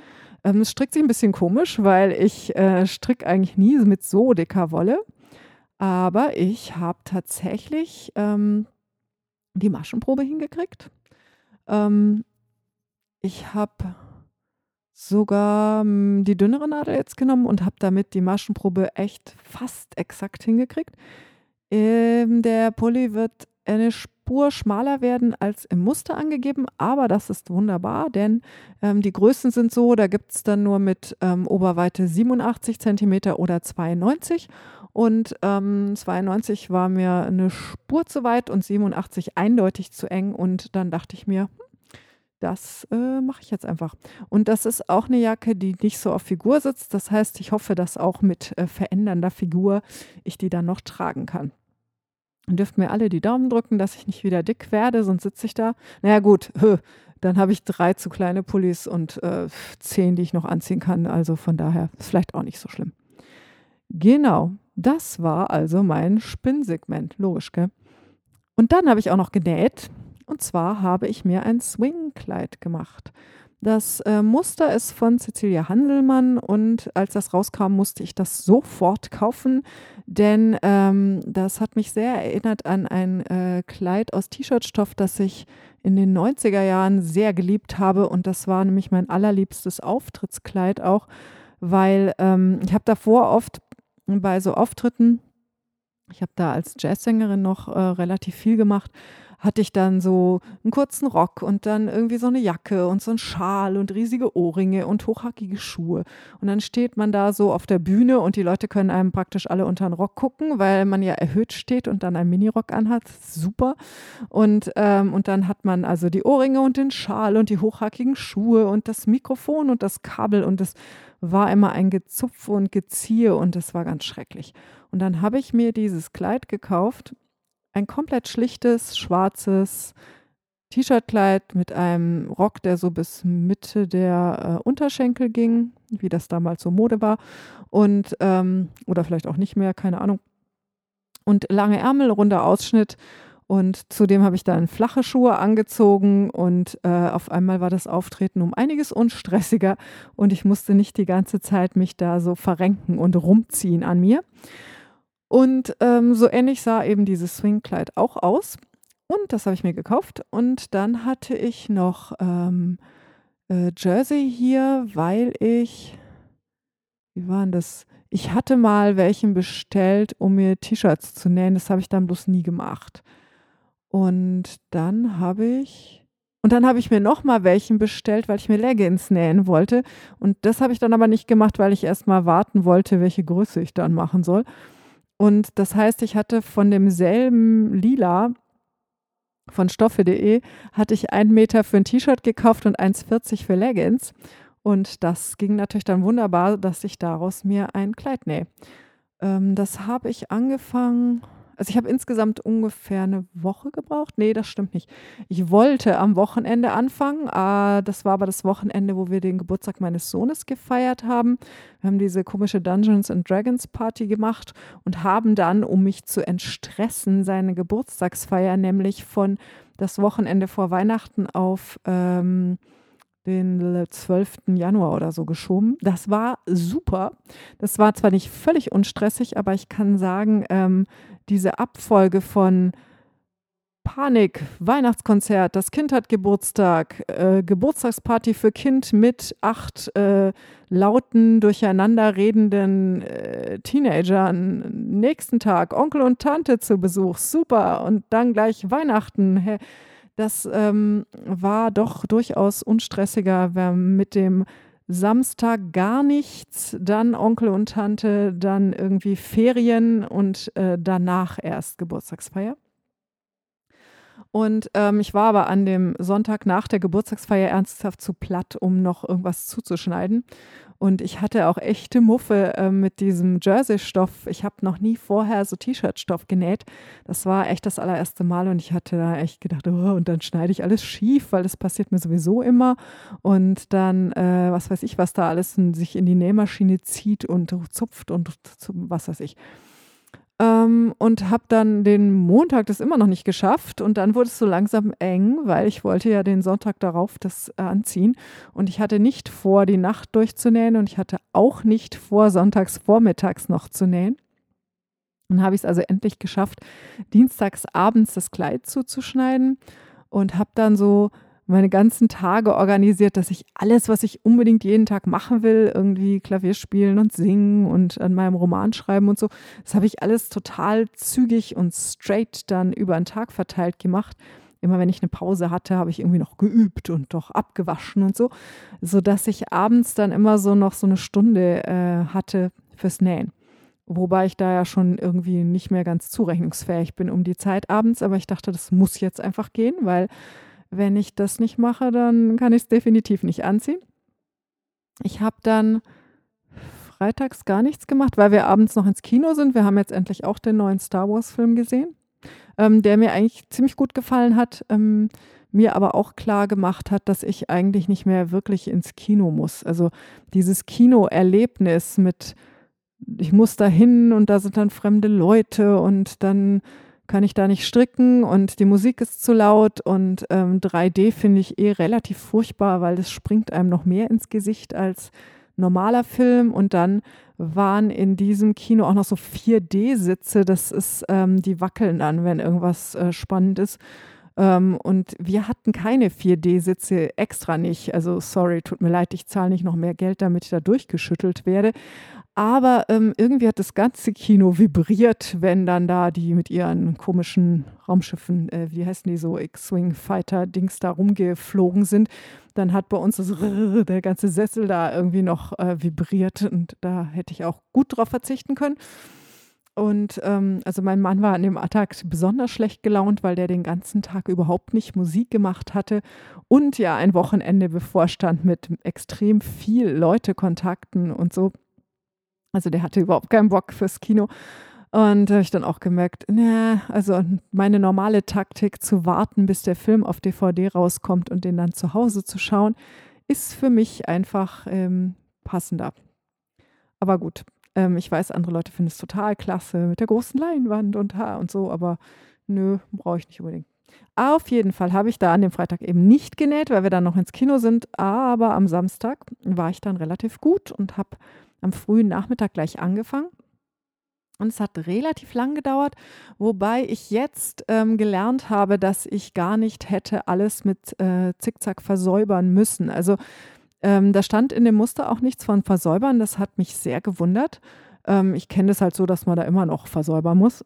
Ähm, es strickt sich ein bisschen komisch, weil ich äh, stricke eigentlich nie mit so dicker Wolle. Aber ich habe tatsächlich ähm, die Maschenprobe hingekriegt. Ähm, ich habe sogar ähm, die dünnere Nadel jetzt genommen und habe damit die Maschenprobe echt fast exakt hingekriegt. Ähm, der Pulli wird eine Spur schmaler werden als im Muster angegeben, aber das ist wunderbar, denn ähm, die Größen sind so, da gibt es dann nur mit ähm, Oberweite 87 cm oder 92 und ähm, 92 war mir eine Spur zu weit und 87 eindeutig zu eng und dann dachte ich mir, das äh, mache ich jetzt einfach. Und das ist auch eine Jacke, die nicht so auf Figur sitzt. Das heißt, ich hoffe, dass auch mit äh, verändernder Figur ich die dann noch tragen kann. Und dürft mir alle die Daumen drücken, dass ich nicht wieder dick werde, sonst sitze ich da. Naja, gut, dann habe ich drei zu kleine Pullis und äh, zehn, die ich noch anziehen kann. Also von daher ist vielleicht auch nicht so schlimm. Genau, das war also mein Spinnsegment. Logisch, gell? Und dann habe ich auch noch genäht. Und zwar habe ich mir ein Swing-Kleid gemacht. Das äh, Muster ist von Cecilia Handelmann und als das rauskam, musste ich das sofort kaufen, denn ähm, das hat mich sehr erinnert an ein äh, Kleid aus T-Shirt-Stoff, das ich in den 90er Jahren sehr geliebt habe. Und das war nämlich mein allerliebstes Auftrittskleid auch, weil ähm, ich habe davor oft bei so Auftritten, ich habe da als Jazzsängerin noch äh, relativ viel gemacht, hatte ich dann so einen kurzen Rock und dann irgendwie so eine Jacke und so einen Schal und riesige Ohrringe und hochhackige Schuhe. Und dann steht man da so auf der Bühne und die Leute können einem praktisch alle unter den Rock gucken, weil man ja erhöht steht und dann einen Minirock anhat. Super. Und, ähm, und dann hat man also die Ohrringe und den Schal und die hochhackigen Schuhe und das Mikrofon und das Kabel und das war immer ein Gezupfe und Geziehe und das war ganz schrecklich. Und dann habe ich mir dieses Kleid gekauft ein komplett schlichtes, schwarzes T-Shirt-Kleid mit einem Rock, der so bis Mitte der äh, Unterschenkel ging, wie das damals so Mode war. Und, ähm, oder vielleicht auch nicht mehr, keine Ahnung. Und lange Ärmel, runder Ausschnitt. Und zudem habe ich dann flache Schuhe angezogen und äh, auf einmal war das Auftreten um einiges unstressiger und ich musste nicht die ganze Zeit mich da so verrenken und rumziehen an mir. Und ähm, so ähnlich sah eben dieses Swingkleid auch aus. Und das habe ich mir gekauft. Und dann hatte ich noch ähm, äh, Jersey hier, weil ich, wie waren das? Ich hatte mal welchen bestellt, um mir T-Shirts zu nähen. Das habe ich dann bloß nie gemacht. Und dann habe ich, und dann habe ich mir noch mal welchen bestellt, weil ich mir Leggings nähen wollte. Und das habe ich dann aber nicht gemacht, weil ich erst mal warten wollte, welche Größe ich dann machen soll. Und das heißt, ich hatte von demselben Lila von stoffe.de hatte ich einen Meter für ein T-Shirt gekauft und 1,40 für Leggings. Und das ging natürlich dann wunderbar, dass ich daraus mir ein Kleid nähe. Ähm, das habe ich angefangen, also ich habe insgesamt ungefähr eine Woche gebraucht. Nee, das stimmt nicht. Ich wollte am Wochenende anfangen. Äh, das war aber das Wochenende, wo wir den Geburtstag meines Sohnes gefeiert haben. Wir haben diese komische Dungeons and Dragons Party gemacht und haben dann, um mich zu entstressen, seine Geburtstagsfeier nämlich von das Wochenende vor Weihnachten auf ähm, den 12. Januar oder so geschoben. Das war super. Das war zwar nicht völlig unstressig, aber ich kann sagen, ähm, diese Abfolge von Panik, Weihnachtskonzert, das Kind hat Geburtstag, äh, Geburtstagsparty für Kind mit acht äh, lauten, durcheinander redenden äh, Teenagern, nächsten Tag Onkel und Tante zu Besuch, super, und dann gleich Weihnachten. Das ähm, war doch durchaus unstressiger mit dem Samstag gar nichts, dann Onkel und Tante, dann irgendwie Ferien und äh, danach erst Geburtstagsfeier. Und ähm, ich war aber an dem Sonntag nach der Geburtstagsfeier ernsthaft zu platt, um noch irgendwas zuzuschneiden. Und ich hatte auch echte Muffe äh, mit diesem Jersey-Stoff. Ich habe noch nie vorher so T-Shirt-Stoff genäht. Das war echt das allererste Mal und ich hatte da echt gedacht, oh, und dann schneide ich alles schief, weil das passiert mir sowieso immer. Und dann, äh, was weiß ich, was da alles in, sich in die Nähmaschine zieht und zupft und was weiß ich. Ähm, und habe dann den Montag das immer noch nicht geschafft. Und dann wurde es so langsam eng, weil ich wollte ja den Sonntag darauf das äh, anziehen. Und ich hatte nicht vor, die Nacht durchzunähen und ich hatte auch nicht vor, sonntags vormittags noch zu nähen. Und habe ich es also endlich geschafft, dienstags abends das Kleid zuzuschneiden und habe dann so meine ganzen Tage organisiert, dass ich alles, was ich unbedingt jeden Tag machen will, irgendwie Klavier spielen und singen und an meinem Roman schreiben und so, das habe ich alles total zügig und straight dann über einen Tag verteilt gemacht. Immer wenn ich eine Pause hatte, habe ich irgendwie noch geübt und doch abgewaschen und so, sodass ich abends dann immer so noch so eine Stunde äh, hatte fürs Nähen. Wobei ich da ja schon irgendwie nicht mehr ganz zurechnungsfähig bin um die Zeit abends, aber ich dachte, das muss jetzt einfach gehen, weil wenn ich das nicht mache, dann kann ich es definitiv nicht anziehen. Ich habe dann freitags gar nichts gemacht, weil wir abends noch ins Kino sind. Wir haben jetzt endlich auch den neuen Star Wars-Film gesehen, ähm, der mir eigentlich ziemlich gut gefallen hat, ähm, mir aber auch klar gemacht hat, dass ich eigentlich nicht mehr wirklich ins Kino muss. Also dieses Kinoerlebnis mit, ich muss da hin und da sind dann fremde Leute und dann kann ich da nicht stricken und die Musik ist zu laut und ähm, 3D finde ich eh relativ furchtbar, weil das springt einem noch mehr ins Gesicht als normaler Film und dann waren in diesem Kino auch noch so 4D-Sitze, das ist, ähm, die wackeln dann, wenn irgendwas äh, spannend ist. Ähm, und wir hatten keine 4D-Sitze extra nicht. Also sorry, tut mir leid, ich zahle nicht noch mehr Geld, damit ich da durchgeschüttelt werde. Aber ähm, irgendwie hat das ganze Kino vibriert, wenn dann da die mit ihren komischen Raumschiffen, äh, wie heißen die so, X-Wing-Fighter-Dings da rumgeflogen sind. Dann hat bei uns das der ganze Sessel da irgendwie noch äh, vibriert und da hätte ich auch gut drauf verzichten können. Und ähm, also mein Mann war an dem Tag besonders schlecht gelaunt, weil der den ganzen Tag überhaupt nicht Musik gemacht hatte und ja ein Wochenende bevorstand mit extrem viel Leute-Kontakten und so. Also der hatte überhaupt keinen Bock fürs Kino. Und da habe ich dann auch gemerkt, ne, also meine normale Taktik zu warten, bis der Film auf DVD rauskommt und den dann zu Hause zu schauen, ist für mich einfach ähm, passender. Aber gut, ähm, ich weiß, andere Leute finden es total klasse mit der großen Leinwand und ha und so, aber nö, brauche ich nicht unbedingt. Auf jeden Fall habe ich da an dem Freitag eben nicht genäht, weil wir dann noch ins Kino sind, aber am Samstag war ich dann relativ gut und habe am frühen Nachmittag gleich angefangen. Und es hat relativ lang gedauert, wobei ich jetzt ähm, gelernt habe, dass ich gar nicht hätte alles mit äh, Zickzack versäubern müssen. Also ähm, da stand in dem Muster auch nichts von Versäubern. Das hat mich sehr gewundert. Ähm, ich kenne es halt so, dass man da immer noch versäubern muss.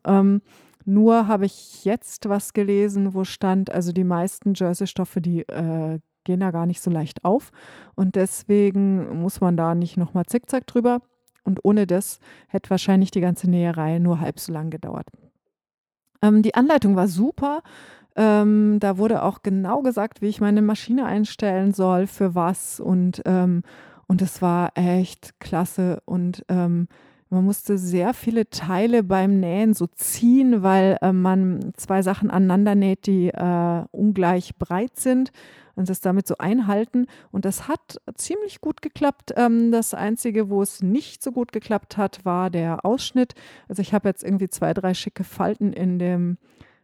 Nur habe ich jetzt was gelesen, wo stand, also die meisten Jersey-Stoffe, die äh, gehen da gar nicht so leicht auf. Und deswegen muss man da nicht nochmal zickzack drüber. Und ohne das hätte wahrscheinlich die ganze Näherei nur halb so lang gedauert. Ähm, die Anleitung war super. Ähm, da wurde auch genau gesagt, wie ich meine Maschine einstellen soll, für was. Und, ähm, und es war echt klasse. Und ähm, man musste sehr viele Teile beim Nähen so ziehen, weil äh, man zwei Sachen aneinander näht, die äh, ungleich breit sind und das damit so einhalten. Und das hat ziemlich gut geklappt. Ähm, das Einzige, wo es nicht so gut geklappt hat, war der Ausschnitt. Also ich habe jetzt irgendwie zwei, drei schicke Falten in dem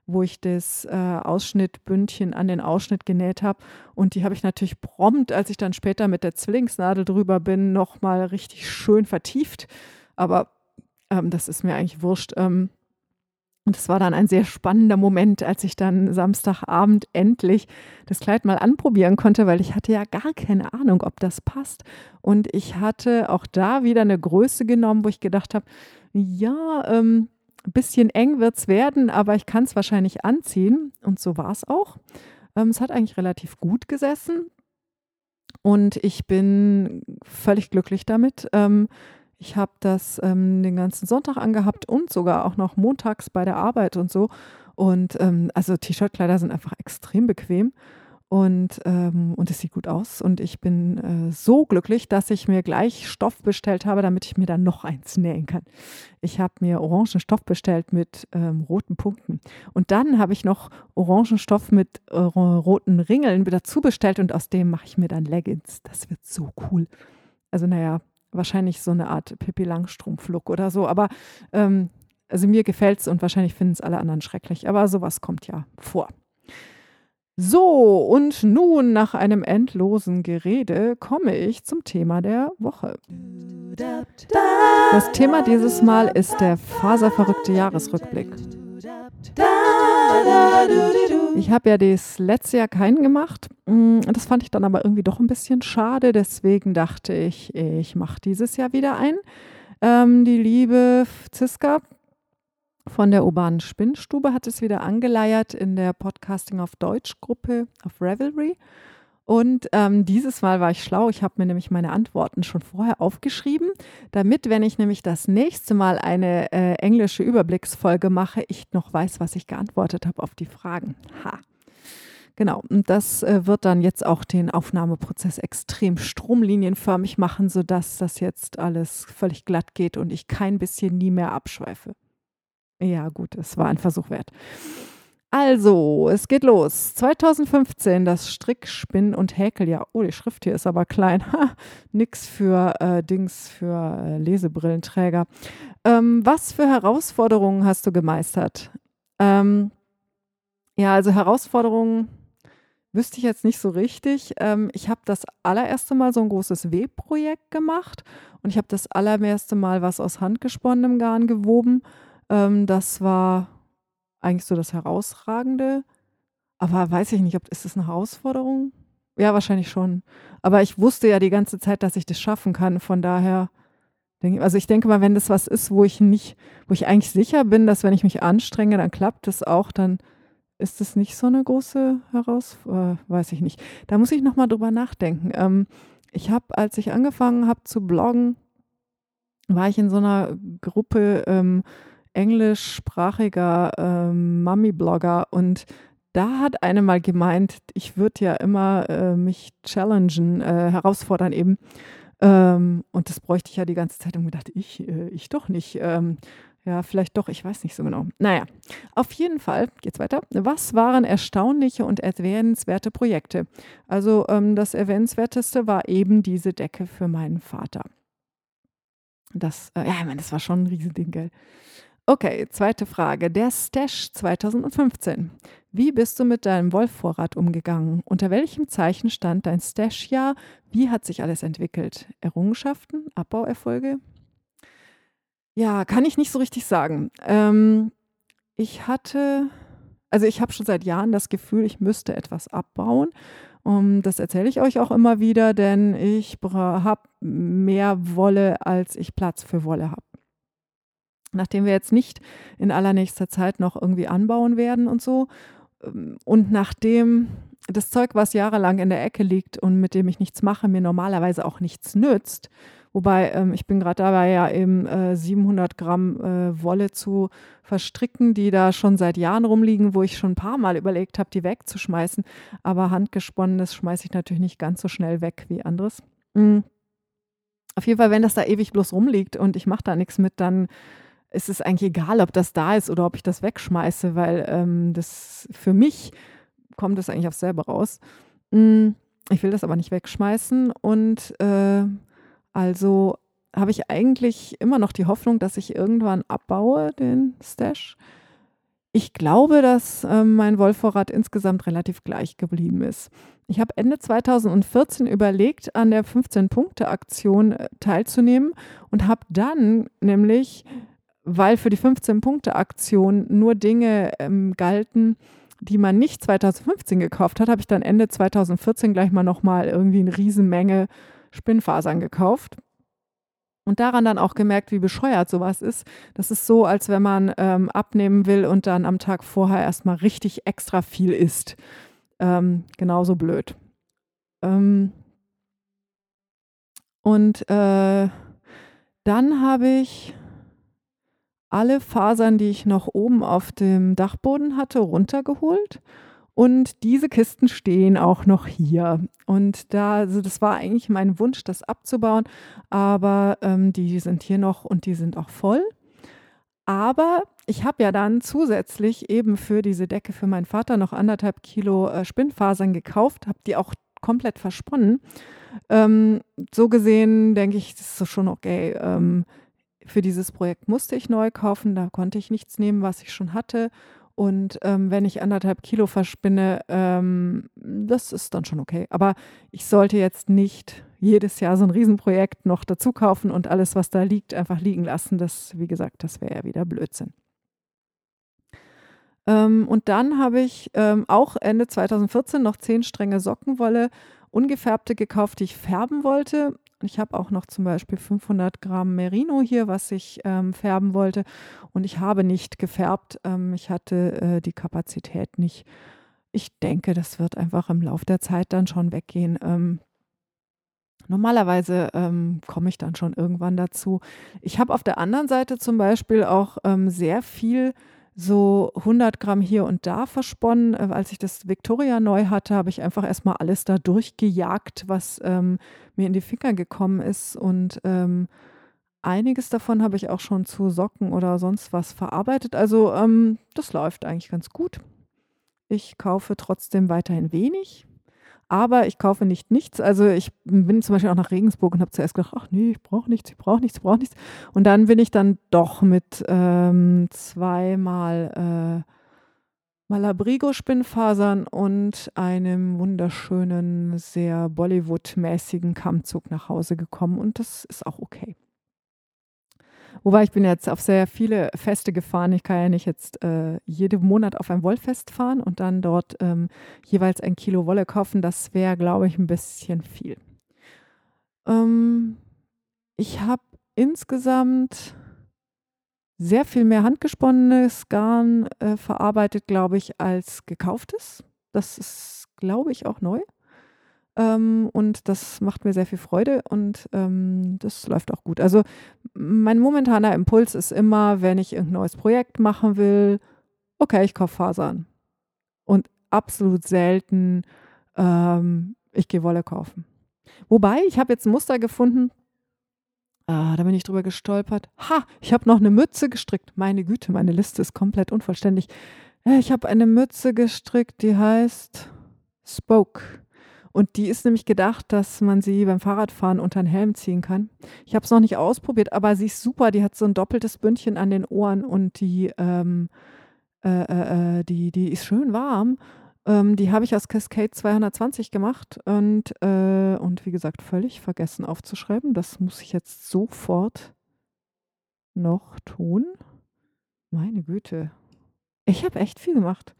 wo ich das äh, Ausschnittbündchen an den Ausschnitt genäht habe. Und die habe ich natürlich prompt, als ich dann später mit der Zwillingsnadel drüber bin, nochmal richtig schön vertieft. Aber ähm, das ist mir eigentlich wurscht. Ähm, und es war dann ein sehr spannender Moment, als ich dann Samstagabend endlich das Kleid mal anprobieren konnte, weil ich hatte ja gar keine Ahnung, ob das passt. Und ich hatte auch da wieder eine Größe genommen, wo ich gedacht habe, ja, ähm, ein bisschen eng wird es werden, aber ich kann es wahrscheinlich anziehen. Und so war es auch. Ähm, es hat eigentlich relativ gut gesessen. Und ich bin völlig glücklich damit. Ähm, ich habe das ähm, den ganzen Sonntag angehabt und sogar auch noch montags bei der Arbeit und so. Und ähm, also T-Shirt-Kleider sind einfach extrem bequem. Und, ähm, und es sieht gut aus. Und ich bin äh, so glücklich, dass ich mir gleich Stoff bestellt habe, damit ich mir dann noch eins nähen kann. Ich habe mir orangen Stoff bestellt mit ähm, roten Punkten. Und dann habe ich noch orangen Stoff mit äh, roten Ringeln dazu bestellt und aus dem mache ich mir dann Leggings. Das wird so cool. Also naja, wahrscheinlich so eine Art Pippi Langstrumpf-Look oder so. Aber ähm, also mir gefällt es und wahrscheinlich finden es alle anderen schrecklich. Aber sowas kommt ja vor. So, und nun nach einem endlosen Gerede komme ich zum Thema der Woche. Das Thema dieses Mal ist der faserverrückte Jahresrückblick. Ich habe ja das letzte Jahr keinen gemacht. Mm, das fand ich dann aber irgendwie doch ein bisschen schade. Deswegen dachte ich, ich mache dieses Jahr wieder ein. Ähm, die liebe Ziska von der urbanen Spinnstube hat es wieder angeleiert in der Podcasting auf Deutsch Gruppe auf Revelry. Und ähm, dieses Mal war ich schlau. Ich habe mir nämlich meine Antworten schon vorher aufgeschrieben, damit, wenn ich nämlich das nächste Mal eine äh, englische Überblicksfolge mache, ich noch weiß, was ich geantwortet habe auf die Fragen. Ha. Genau, und das äh, wird dann jetzt auch den Aufnahmeprozess extrem stromlinienförmig machen, sodass das jetzt alles völlig glatt geht und ich kein bisschen nie mehr abschweife. Ja, gut, es war ein Versuch wert. Also, es geht los. 2015 das Strick, Spinn und Häkeljahr. Oh, die Schrift hier ist aber klein. Nix für äh, Dings, für äh, Lesebrillenträger. Ähm, was für Herausforderungen hast du gemeistert? Ähm, ja, also Herausforderungen wüsste ich jetzt nicht so richtig. Ähm, ich habe das allererste Mal so ein großes Webprojekt gemacht und ich habe das allererste Mal was aus handgesponnenem Garn gewoben. Ähm, das war eigentlich so das Herausragende. Aber weiß ich nicht, ob ist das eine Herausforderung? Ja, wahrscheinlich schon. Aber ich wusste ja die ganze Zeit, dass ich das schaffen kann. Von daher, also ich denke mal, wenn das was ist, wo ich nicht, wo ich eigentlich sicher bin, dass wenn ich mich anstrenge, dann klappt das auch, dann ist das nicht so eine große Herausforderung, äh, weiß ich nicht. Da muss ich nochmal drüber nachdenken. Ähm, ich habe, als ich angefangen habe zu bloggen, war ich in so einer Gruppe ähm, englischsprachiger ähm, Mummy-Blogger und da hat eine mal gemeint, ich würde ja immer äh, mich challengen, äh, herausfordern eben. Ähm, und das bräuchte ich ja die ganze Zeit und gedacht, ich, äh, ich doch nicht. Ähm, ja, vielleicht doch, ich weiß nicht so genau. Naja, auf jeden Fall geht's weiter. Was waren erstaunliche und erwähnenswerte Projekte? Also ähm, das erwähnenswerteste war eben diese Decke für meinen Vater. Das, äh, ja, ich meine, das war schon ein Riesending, gell? Okay, zweite Frage. Der Stash 2015. Wie bist du mit deinem Wollvorrat umgegangen? Unter welchem Zeichen stand dein Stash-Jahr? Wie hat sich alles entwickelt? Errungenschaften? Abbauerfolge? Ja, kann ich nicht so richtig sagen. Ähm, ich hatte, also ich habe schon seit Jahren das Gefühl, ich müsste etwas abbauen. Um, das erzähle ich euch auch immer wieder, denn ich habe mehr Wolle, als ich Platz für Wolle habe. Nachdem wir jetzt nicht in allernächster Zeit noch irgendwie anbauen werden und so, und nachdem das Zeug, was jahrelang in der Ecke liegt und mit dem ich nichts mache, mir normalerweise auch nichts nützt, Wobei ähm, ich bin gerade dabei, ja eben äh, 700 Gramm äh, Wolle zu verstricken, die da schon seit Jahren rumliegen, wo ich schon ein paar Mal überlegt habe, die wegzuschmeißen. Aber handgesponnenes schmeiße ich natürlich nicht ganz so schnell weg wie anderes. Mhm. Auf jeden Fall, wenn das da ewig bloß rumliegt und ich mache da nichts mit, dann ist es eigentlich egal, ob das da ist oder ob ich das wegschmeiße, weil ähm, das für mich kommt das eigentlich aufs selbe raus. Mhm. Ich will das aber nicht wegschmeißen und äh, also habe ich eigentlich immer noch die Hoffnung, dass ich irgendwann abbaue, den Stash. Ich glaube, dass äh, mein Wollvorrat insgesamt relativ gleich geblieben ist. Ich habe Ende 2014 überlegt, an der 15-Punkte-Aktion äh, teilzunehmen und habe dann nämlich, weil für die 15-Punkte-Aktion nur Dinge ähm, galten, die man nicht 2015 gekauft hat, habe ich dann Ende 2014 gleich mal nochmal irgendwie eine Riesenmenge Spinnfasern gekauft. Und daran dann auch gemerkt, wie bescheuert sowas ist. Das ist so, als wenn man ähm, abnehmen will und dann am Tag vorher erstmal richtig extra viel isst. Ähm, genauso blöd. Ähm und äh, dann habe ich alle Fasern, die ich noch oben auf dem Dachboden hatte, runtergeholt und diese Kisten stehen auch noch hier. Und da, also das war eigentlich mein Wunsch, das abzubauen, aber ähm, die sind hier noch und die sind auch voll. Aber ich habe ja dann zusätzlich eben für diese Decke für meinen Vater noch anderthalb Kilo äh, Spinnfasern gekauft, habe die auch komplett versponnen. Ähm, so gesehen denke ich, das ist schon okay. Ähm, für dieses Projekt musste ich neu kaufen, da konnte ich nichts nehmen, was ich schon hatte. Und ähm, wenn ich anderthalb Kilo verspinne, ähm, das ist dann schon okay. Aber ich sollte jetzt nicht jedes Jahr so ein Riesenprojekt noch dazu kaufen und alles, was da liegt, einfach liegen lassen. Das, wie gesagt, das wäre ja wieder Blödsinn. Ähm, und dann habe ich ähm, auch Ende 2014 noch zehn Stränge Sockenwolle ungefärbte gekauft, die ich färben wollte. Ich habe auch noch zum Beispiel 500 Gramm Merino hier, was ich ähm, färben wollte. Und ich habe nicht gefärbt. Ähm, ich hatte äh, die Kapazität nicht. Ich denke, das wird einfach im Laufe der Zeit dann schon weggehen. Ähm, normalerweise ähm, komme ich dann schon irgendwann dazu. Ich habe auf der anderen Seite zum Beispiel auch ähm, sehr viel so 100 Gramm hier und da versponnen. Äh, als ich das Victoria neu hatte, habe ich einfach erstmal alles da durchgejagt, was ähm, mir in die Finger gekommen ist. Und ähm, einiges davon habe ich auch schon zu Socken oder sonst was verarbeitet. Also ähm, das läuft eigentlich ganz gut. Ich kaufe trotzdem weiterhin wenig. Aber ich kaufe nicht nichts. Also ich bin zum Beispiel auch nach Regensburg und habe zuerst gedacht, ach nee, ich brauche nichts, ich brauche nichts, ich brauche nichts. Und dann bin ich dann doch mit ähm, zweimal äh, Malabrigo-Spinnfasern und einem wunderschönen, sehr Bollywood-mäßigen Kammzug nach Hause gekommen. Und das ist auch okay. Wobei ich bin jetzt auf sehr viele Feste gefahren. Ich kann ja nicht jetzt äh, jeden Monat auf ein Wollfest fahren und dann dort ähm, jeweils ein Kilo Wolle kaufen. Das wäre, glaube ich, ein bisschen viel. Ähm, ich habe insgesamt sehr viel mehr handgesponnenes Garn äh, verarbeitet, glaube ich, als gekauftes. Das ist, glaube ich, auch neu. Ähm, und das macht mir sehr viel Freude und ähm, das läuft auch gut. Also mein momentaner Impuls ist immer, wenn ich irgendein neues Projekt machen will, okay, ich kaufe Fasern. Und absolut selten, ähm, ich gehe Wolle kaufen. Wobei, ich habe jetzt ein Muster gefunden, ah, da bin ich drüber gestolpert. Ha, ich habe noch eine Mütze gestrickt. Meine Güte, meine Liste ist komplett unvollständig. Äh, ich habe eine Mütze gestrickt, die heißt Spoke. Und die ist nämlich gedacht, dass man sie beim Fahrradfahren unter den Helm ziehen kann. Ich habe es noch nicht ausprobiert, aber sie ist super. Die hat so ein doppeltes Bündchen an den Ohren und die, ähm, äh, äh, äh die, die ist schön warm. Ähm, die habe ich aus Cascade 220 gemacht und, äh, und wie gesagt, völlig vergessen aufzuschreiben. Das muss ich jetzt sofort noch tun. Meine Güte. Ich habe echt viel gemacht.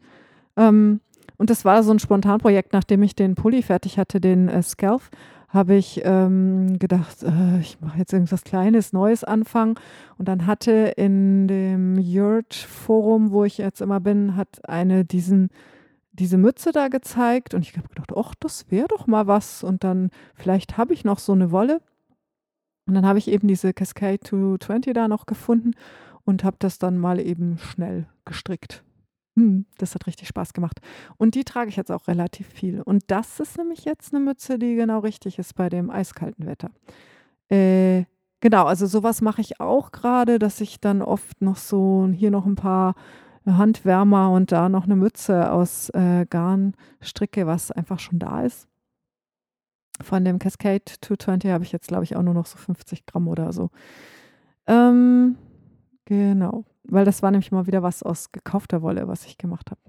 Ähm, und das war so ein Spontanprojekt, nachdem ich den Pulli fertig hatte, den äh, Scalf, habe ich ähm, gedacht, äh, ich mache jetzt irgendwas Kleines, Neues anfangen. Und dann hatte in dem Yurt-Forum, wo ich jetzt immer bin, hat eine diesen, diese Mütze da gezeigt. Und ich habe gedacht, ach, das wäre doch mal was. Und dann, vielleicht habe ich noch so eine Wolle. Und dann habe ich eben diese Cascade 220 da noch gefunden und habe das dann mal eben schnell gestrickt. Hm, das hat richtig Spaß gemacht. Und die trage ich jetzt auch relativ viel. Und das ist nämlich jetzt eine Mütze, die genau richtig ist bei dem eiskalten Wetter. Äh, genau, also sowas mache ich auch gerade, dass ich dann oft noch so hier noch ein paar Handwärmer und da noch eine Mütze aus äh, Garn stricke, was einfach schon da ist. Von dem Cascade 220 habe ich jetzt, glaube ich, auch nur noch so 50 Gramm oder so. Ähm, genau weil das war nämlich mal wieder was aus gekaufter Wolle, was ich gemacht habe.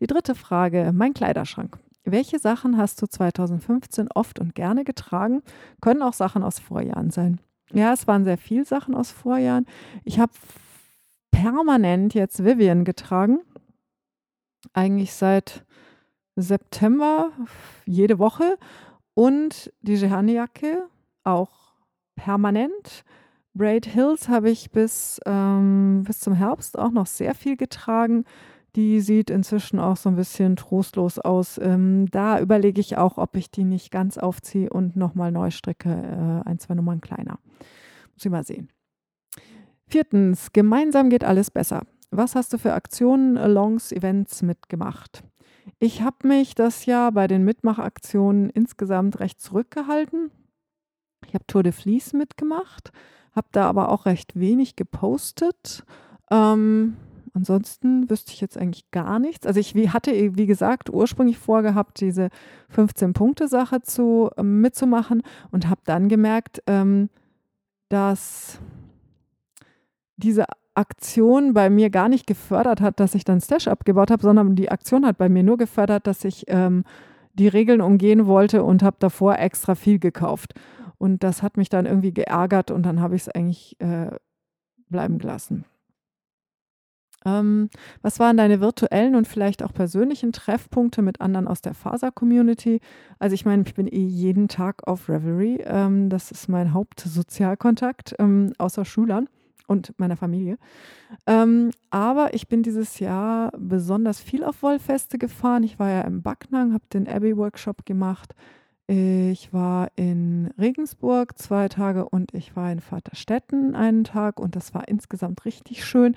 Die dritte Frage, mein Kleiderschrank. Welche Sachen hast du 2015 oft und gerne getragen? Können auch Sachen aus Vorjahren sein. Ja, es waren sehr viele Sachen aus Vorjahren. Ich habe permanent jetzt Vivian getragen. Eigentlich seit September, jede Woche. Und die Jehane-Jacke auch permanent. Braid Hills habe ich bis, ähm, bis zum Herbst auch noch sehr viel getragen. Die sieht inzwischen auch so ein bisschen trostlos aus. Ähm, da überlege ich auch, ob ich die nicht ganz aufziehe und nochmal neu stricke, äh, ein, zwei Nummern kleiner. Muss ich mal sehen. Viertens, gemeinsam geht alles besser. Was hast du für Aktionen, Alongs, Events mitgemacht? Ich habe mich das Jahr bei den Mitmachaktionen insgesamt recht zurückgehalten. Ich habe Tour de Vlies mitgemacht habe da aber auch recht wenig gepostet. Ähm, ansonsten wüsste ich jetzt eigentlich gar nichts. Also ich hatte, wie gesagt, ursprünglich vorgehabt, diese 15-Punkte-Sache zu, äh, mitzumachen und habe dann gemerkt, ähm, dass diese Aktion bei mir gar nicht gefördert hat, dass ich dann Stash abgebaut habe, sondern die Aktion hat bei mir nur gefördert, dass ich ähm, die Regeln umgehen wollte und habe davor extra viel gekauft. Und das hat mich dann irgendwie geärgert und dann habe ich es eigentlich äh, bleiben gelassen. Ähm, was waren deine virtuellen und vielleicht auch persönlichen Treffpunkte mit anderen aus der Faser-Community? Also ich meine, ich bin eh jeden Tag auf Reverie. Ähm, das ist mein Hauptsozialkontakt, ähm, außer Schülern und meiner Familie. Ähm, aber ich bin dieses Jahr besonders viel auf Wollfeste gefahren. Ich war ja im Backnang, habe den Abbey-Workshop gemacht Ich war in Regensburg zwei Tage und ich war in Vaterstetten einen Tag und das war insgesamt richtig schön.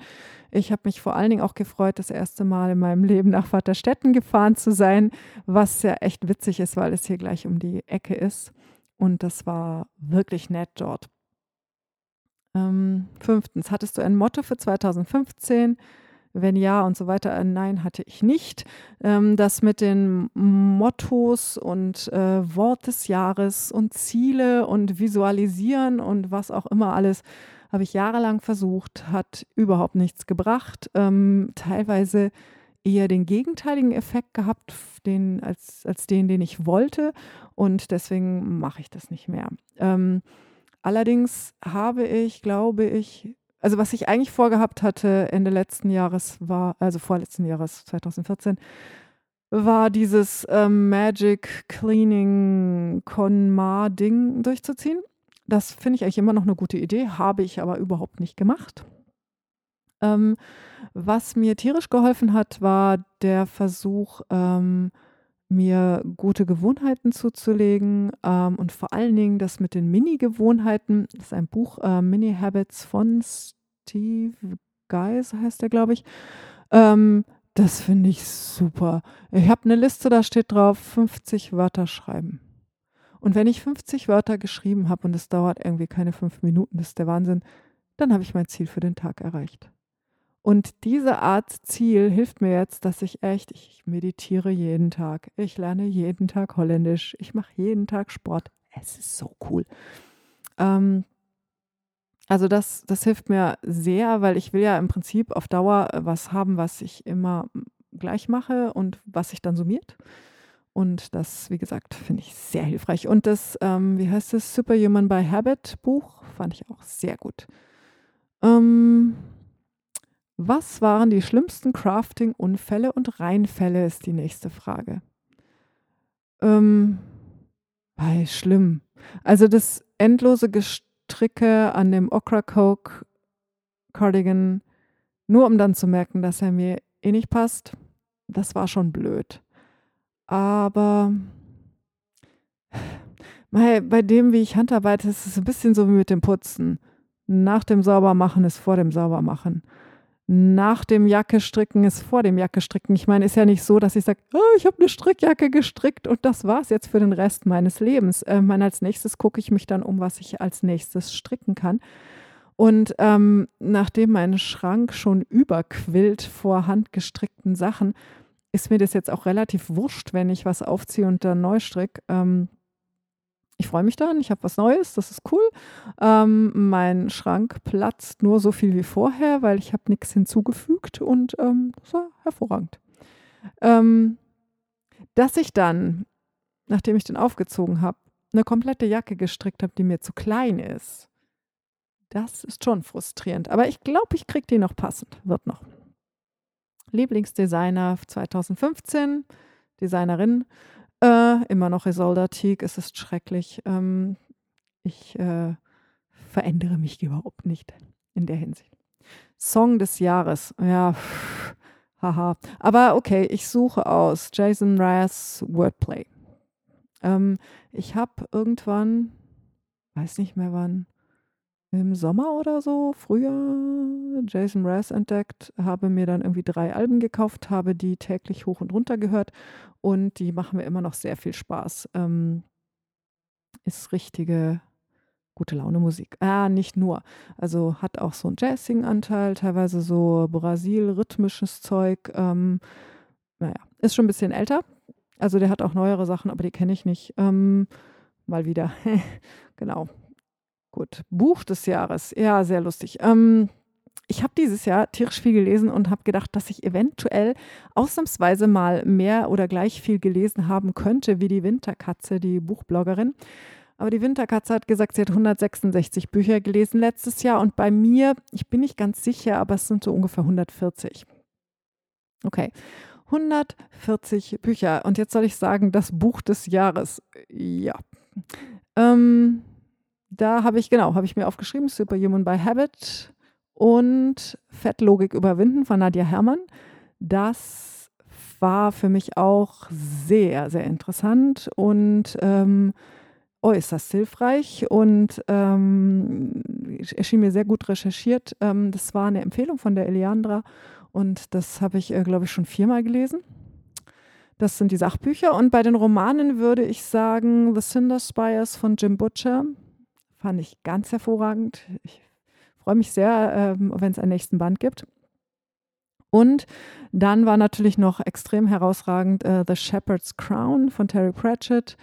Ich habe mich vor allen Dingen auch gefreut, das erste Mal in meinem Leben nach Vaterstetten gefahren zu sein, was ja echt witzig ist, weil es hier gleich um die Ecke ist. Und das war wirklich nett dort. Ähm, fünftens, hattest du ein Motto für 2015? Wenn ja und so weiter, äh, nein, hatte ich nicht. Ähm, das mit den Mottos und äh, Wort des Jahres und Ziele und Visualisieren und was auch immer alles, habe ich jahrelang versucht, hat überhaupt nichts gebracht. Ähm, teilweise eher den gegenteiligen Effekt gehabt, den, als, als den, den ich wollte. Und deswegen mache ich das nicht mehr. Ähm, allerdings habe ich, glaube ich, also was ich eigentlich vorgehabt hatte Ende letzten Jahres war, also vorletzten Jahres 2014, war dieses ähm, Magic Cleaning Conmar Ding durchzuziehen. Das finde ich eigentlich immer noch eine gute Idee, habe ich aber überhaupt nicht gemacht. Ähm, was mir tierisch geholfen hat, war der Versuch, ähm, mir gute Gewohnheiten zuzulegen ähm, und vor allen Dingen das mit den Mini-Gewohnheiten. Das ist ein Buch, äh, Mini Habits von Steve Geis, heißt der, glaube ich. Ähm, das finde ich super. Ich habe eine Liste, da steht drauf 50 Wörter schreiben. Und wenn ich 50 Wörter geschrieben habe und es dauert irgendwie keine fünf Minuten, das ist der Wahnsinn, dann habe ich mein Ziel für den Tag erreicht. Und diese Art Ziel hilft mir jetzt, dass ich echt, ich meditiere jeden Tag, ich lerne jeden Tag Holländisch, ich mache jeden Tag Sport. Es ist so cool. Ähm, also das, das hilft mir sehr, weil ich will ja im Prinzip auf Dauer was haben, was ich immer gleich mache und was sich dann summiert. Und das, wie gesagt, finde ich sehr hilfreich. Und das, ähm, wie heißt das, Superhuman by Habit Buch, fand ich auch sehr gut. Ähm, was waren die schlimmsten Crafting-Unfälle und Reinfälle, ist die nächste Frage. Ähm, hey, schlimm. Also das endlose Gestricke an dem Okra Coke Cardigan, nur um dann zu merken, dass er mir eh nicht passt, das war schon blöd. Aber bei dem, wie ich handarbeite, ist es ein bisschen so wie mit dem Putzen. Nach dem Saubermachen ist vor dem Saubermachen nach dem Jacke stricken ist vor dem Jacke stricken. Ich meine, ist ja nicht so, dass ich sage, oh, ich habe eine Strickjacke gestrickt und das war es jetzt für den Rest meines Lebens. Äh, meine, als nächstes gucke ich mich dann um, was ich als nächstes stricken kann. Und ähm, nachdem mein Schrank schon überquillt vor handgestrickten Sachen, ist mir das jetzt auch relativ wurscht, wenn ich was aufziehe und dann neu stricke. Ähm, ich freue mich dann, ich habe was Neues, das ist cool. Ähm, mein Schrank platzt nur so viel wie vorher, weil ich habe nichts hinzugefügt und ähm, das war hervorragend. Ähm, dass ich dann, nachdem ich den aufgezogen habe, eine komplette Jacke gestrickt habe, die mir zu klein ist, das ist schon frustrierend. Aber ich glaube, ich kriege die noch passend. Wird noch. Lieblingsdesigner 2015, Designerin. Äh, immer noch Isolda Teague, es ist schrecklich. Ähm, ich äh, verändere mich überhaupt nicht in der Hinsicht. Song des Jahres, ja, pff, haha. Aber okay, ich suche aus Jason Mraz Wordplay. Ähm, ich habe irgendwann, weiß nicht mehr wann, im Sommer oder so, früher Jason Mraz entdeckt, habe mir dann irgendwie drei Alben gekauft, habe die täglich hoch und runter gehört und die machen mir immer noch sehr viel Spaß. Ähm, ist richtige gute Laune Musik. Ah, nicht nur. Also hat auch so einen Jazzing-Anteil, teilweise so Brasil-rhythmisches Zeug. Ähm, naja, ist schon ein bisschen älter. Also der hat auch neuere Sachen, aber die kenne ich nicht. Ähm, mal wieder. genau. Gut, Buch des Jahres. Ja, sehr lustig. Ähm, ich habe dieses Jahr tierisch viel gelesen und habe gedacht, dass ich eventuell ausnahmsweise mal mehr oder gleich viel gelesen haben könnte wie die Winterkatze, die Buchbloggerin. Aber die Winterkatze hat gesagt, sie hat 166 Bücher gelesen letztes Jahr und bei mir, ich bin nicht ganz sicher, aber es sind so ungefähr 140. Okay. 140 Bücher. Und jetzt soll ich sagen, das Buch des Jahres. Ja. Ähm, da habe ich, genau, habe ich mir aufgeschrieben, Superhuman by Habit und Fettlogik überwinden von Nadja Herrmann. Das war für mich auch sehr, sehr interessant und ähm, äußerst hilfreich und ähm, erschien mir sehr gut recherchiert. Ähm, das war eine Empfehlung von der Eliandra und das habe ich, äh, glaube ich, schon viermal gelesen. Das sind die Sachbücher. Und bei den Romanen würde ich sagen, The Cinder Spires von Jim Butcher fand ich ganz hervorragend. Ich freue mich sehr, ähm, wenn es einen nächsten Band gibt. Und dann war natürlich noch extrem herausragend äh, The Shepherd's Crown von Terry Pratchett.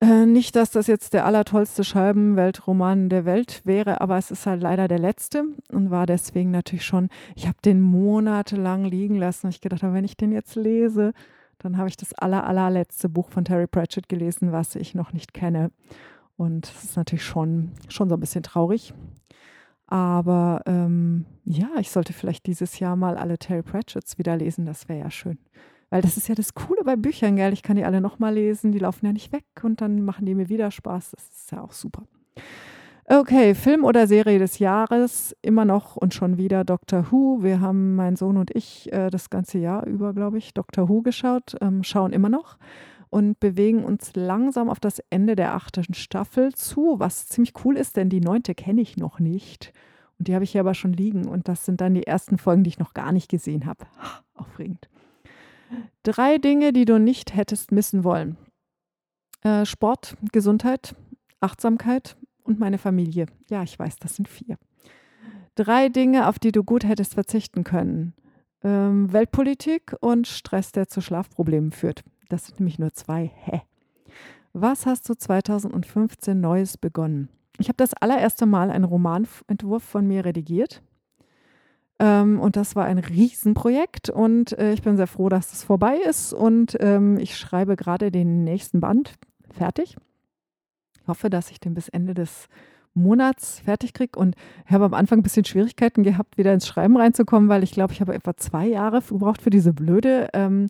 Äh, nicht, dass das jetzt der allertollste Scheibenweltroman der Welt wäre, aber es ist halt leider der letzte und war deswegen natürlich schon, ich habe den monatelang liegen lassen. Ich gedacht, wenn ich den jetzt lese, dann habe ich das aller, allerletzte Buch von Terry Pratchett gelesen, was ich noch nicht kenne. Und das ist natürlich schon, schon so ein bisschen traurig. Aber ähm, ja, ich sollte vielleicht dieses Jahr mal alle Terry Pratchetts wieder lesen, das wäre ja schön. Weil das ist ja das Coole bei Büchern, gell? Ich kann die alle nochmal lesen, die laufen ja nicht weg und dann machen die mir wieder Spaß. Das ist ja auch super. Okay, Film oder Serie des Jahres, immer noch und schon wieder Doctor Who. Wir haben, mein Sohn und ich, äh, das ganze Jahr über, glaube ich, Doctor Who geschaut, ähm, schauen immer noch und bewegen uns langsam auf das Ende der achten Staffel zu, was ziemlich cool ist, denn die neunte kenne ich noch nicht. Und die habe ich hier aber schon liegen. Und das sind dann die ersten Folgen, die ich noch gar nicht gesehen habe. Aufregend. Drei Dinge, die du nicht hättest missen wollen. Äh, Sport, Gesundheit, Achtsamkeit und meine Familie. Ja, ich weiß, das sind vier. Drei Dinge, auf die du gut hättest verzichten können. Ähm, Weltpolitik und Stress, der zu Schlafproblemen führt. Das sind nämlich nur zwei. Hä? Was hast du 2015 Neues begonnen? Ich habe das allererste Mal einen Romanentwurf von mir redigiert. Ähm, und das war ein Riesenprojekt und äh, ich bin sehr froh, dass es vorbei ist. Und ähm, ich schreibe gerade den nächsten Band fertig. Ich hoffe, dass ich den bis Ende des Monats fertig kriege und habe am Anfang ein bisschen Schwierigkeiten gehabt, wieder ins Schreiben reinzukommen, weil ich glaube, ich habe etwa zwei Jahre gebraucht für diese blöde, ähm,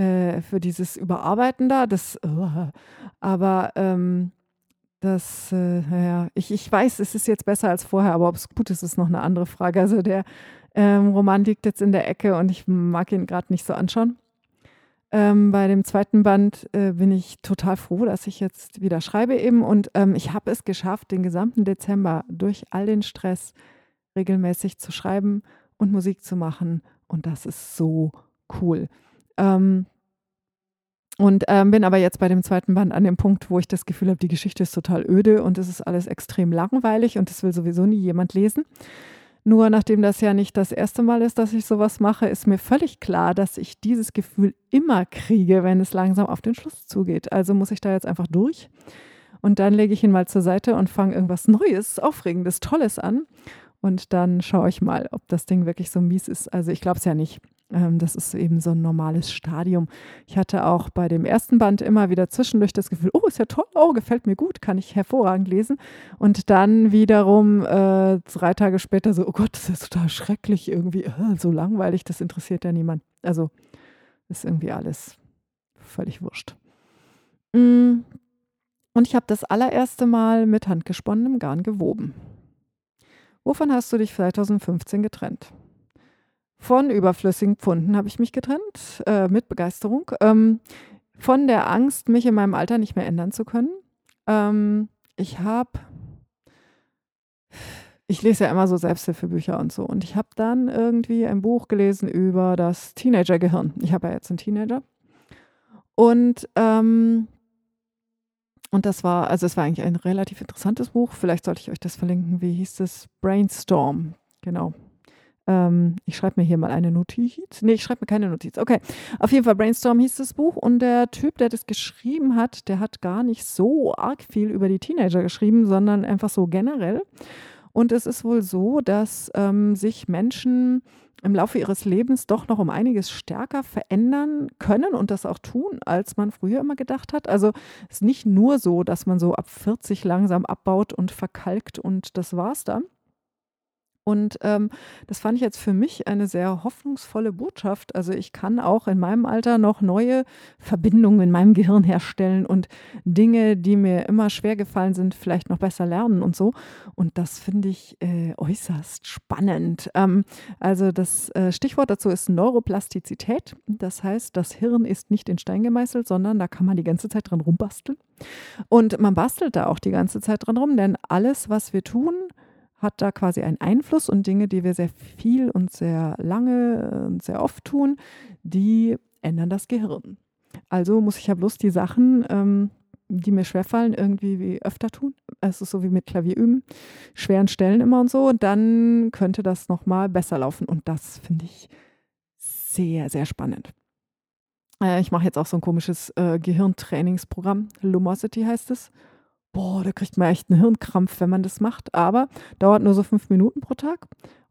äh, für dieses Überarbeiten da. Das, aber ähm, das, äh, naja, ich, ich weiß, es ist jetzt besser als vorher, aber ob es gut ist, ist noch eine andere Frage. Also der ähm, Roman liegt jetzt in der Ecke und ich mag ihn gerade nicht so anschauen. Ähm, bei dem zweiten Band äh, bin ich total froh, dass ich jetzt wieder schreibe eben und ähm, ich habe es geschafft, den gesamten Dezember durch all den Stress regelmäßig zu schreiben und Musik zu machen und das ist so cool. Ähm, und ähm, bin aber jetzt bei dem zweiten Band an dem Punkt, wo ich das Gefühl habe, die Geschichte ist total öde und es ist alles extrem langweilig und das will sowieso nie jemand lesen. Nur nachdem das ja nicht das erste Mal ist, dass ich sowas mache, ist mir völlig klar, dass ich dieses Gefühl immer kriege, wenn es langsam auf den Schluss zugeht. Also muss ich da jetzt einfach durch. Und dann lege ich ihn mal zur Seite und fange irgendwas Neues, Aufregendes, Tolles an. Und dann schaue ich mal, ob das Ding wirklich so mies ist. Also ich glaube es ja nicht. Ähm, das ist eben so ein normales Stadium. Ich hatte auch bei dem ersten Band immer wieder zwischendurch das Gefühl, oh, ist ja toll, oh, gefällt mir gut, kann ich hervorragend lesen. Und dann wiederum äh, drei Tage später so, oh Gott, das ist total schrecklich, irgendwie äh, so langweilig, das interessiert ja niemand. Also ist irgendwie alles völlig wurscht. Mm. Und ich habe das allererste Mal mit handgesponnenem Garn gewoben. Wovon hast du dich 2015 getrennt? Von überflüssigen Pfunden habe ich mich getrennt, äh, mit Begeisterung. Ähm, von der Angst, mich in meinem Alter nicht mehr ändern zu können. Ähm, ich habe, ich lese ja immer so Selbsthilfebücher und so. Und ich habe dann irgendwie ein Buch gelesen über das Teenagergehirn. Ich habe ja jetzt einen Teenager. Und, ähm, und das war, also es war eigentlich ein relativ interessantes Buch. Vielleicht sollte ich euch das verlinken. Wie hieß es? Brainstorm. Genau. Ähm, ich schreibe mir hier mal eine Notiz. Nee, ich schreibe mir keine Notiz. Okay. Auf jeden Fall Brainstorm hieß das Buch und der Typ, der das geschrieben hat, der hat gar nicht so arg viel über die Teenager geschrieben, sondern einfach so generell. Und es ist wohl so, dass ähm, sich Menschen im Laufe ihres Lebens doch noch um einiges stärker verändern können und das auch tun, als man früher immer gedacht hat. Also es ist nicht nur so, dass man so ab 40 langsam abbaut und verkalkt und das war's dann, Und ähm, das fand ich jetzt für mich eine sehr hoffnungsvolle Botschaft. Also ich kann auch in meinem Alter noch neue Verbindungen in meinem Gehirn herstellen und Dinge, die mir immer schwer gefallen sind, vielleicht noch besser lernen und so. Und das finde ich äh, äußerst spannend. Ähm, also das äh, Stichwort dazu ist Neuroplastizität. Das heißt, das Hirn ist nicht in Stein gemeißelt, sondern da kann man die ganze Zeit dran rumbasteln. Und man bastelt da auch die ganze Zeit dran rum, denn alles, was wir tun, hat da quasi einen Einfluss und Dinge, die wir sehr viel und sehr lange und sehr oft tun, die ändern das Gehirn. Also muss ich ja bloß die Sachen, ähm, die mir schwerfallen, irgendwie wie öfter tun. Es ist so wie mit Klavier üben, schweren Stellen immer und so. Und dann könnte das nochmal besser laufen. Und das finde ich sehr, sehr spannend. Äh, ich mache jetzt auch so ein komisches äh, Gehirntrainingsprogramm. Lumosity heißt es boah, da kriegt man echt einen Hirnkrampf, wenn man das macht. Aber dauert nur so fünf Minuten pro Tag.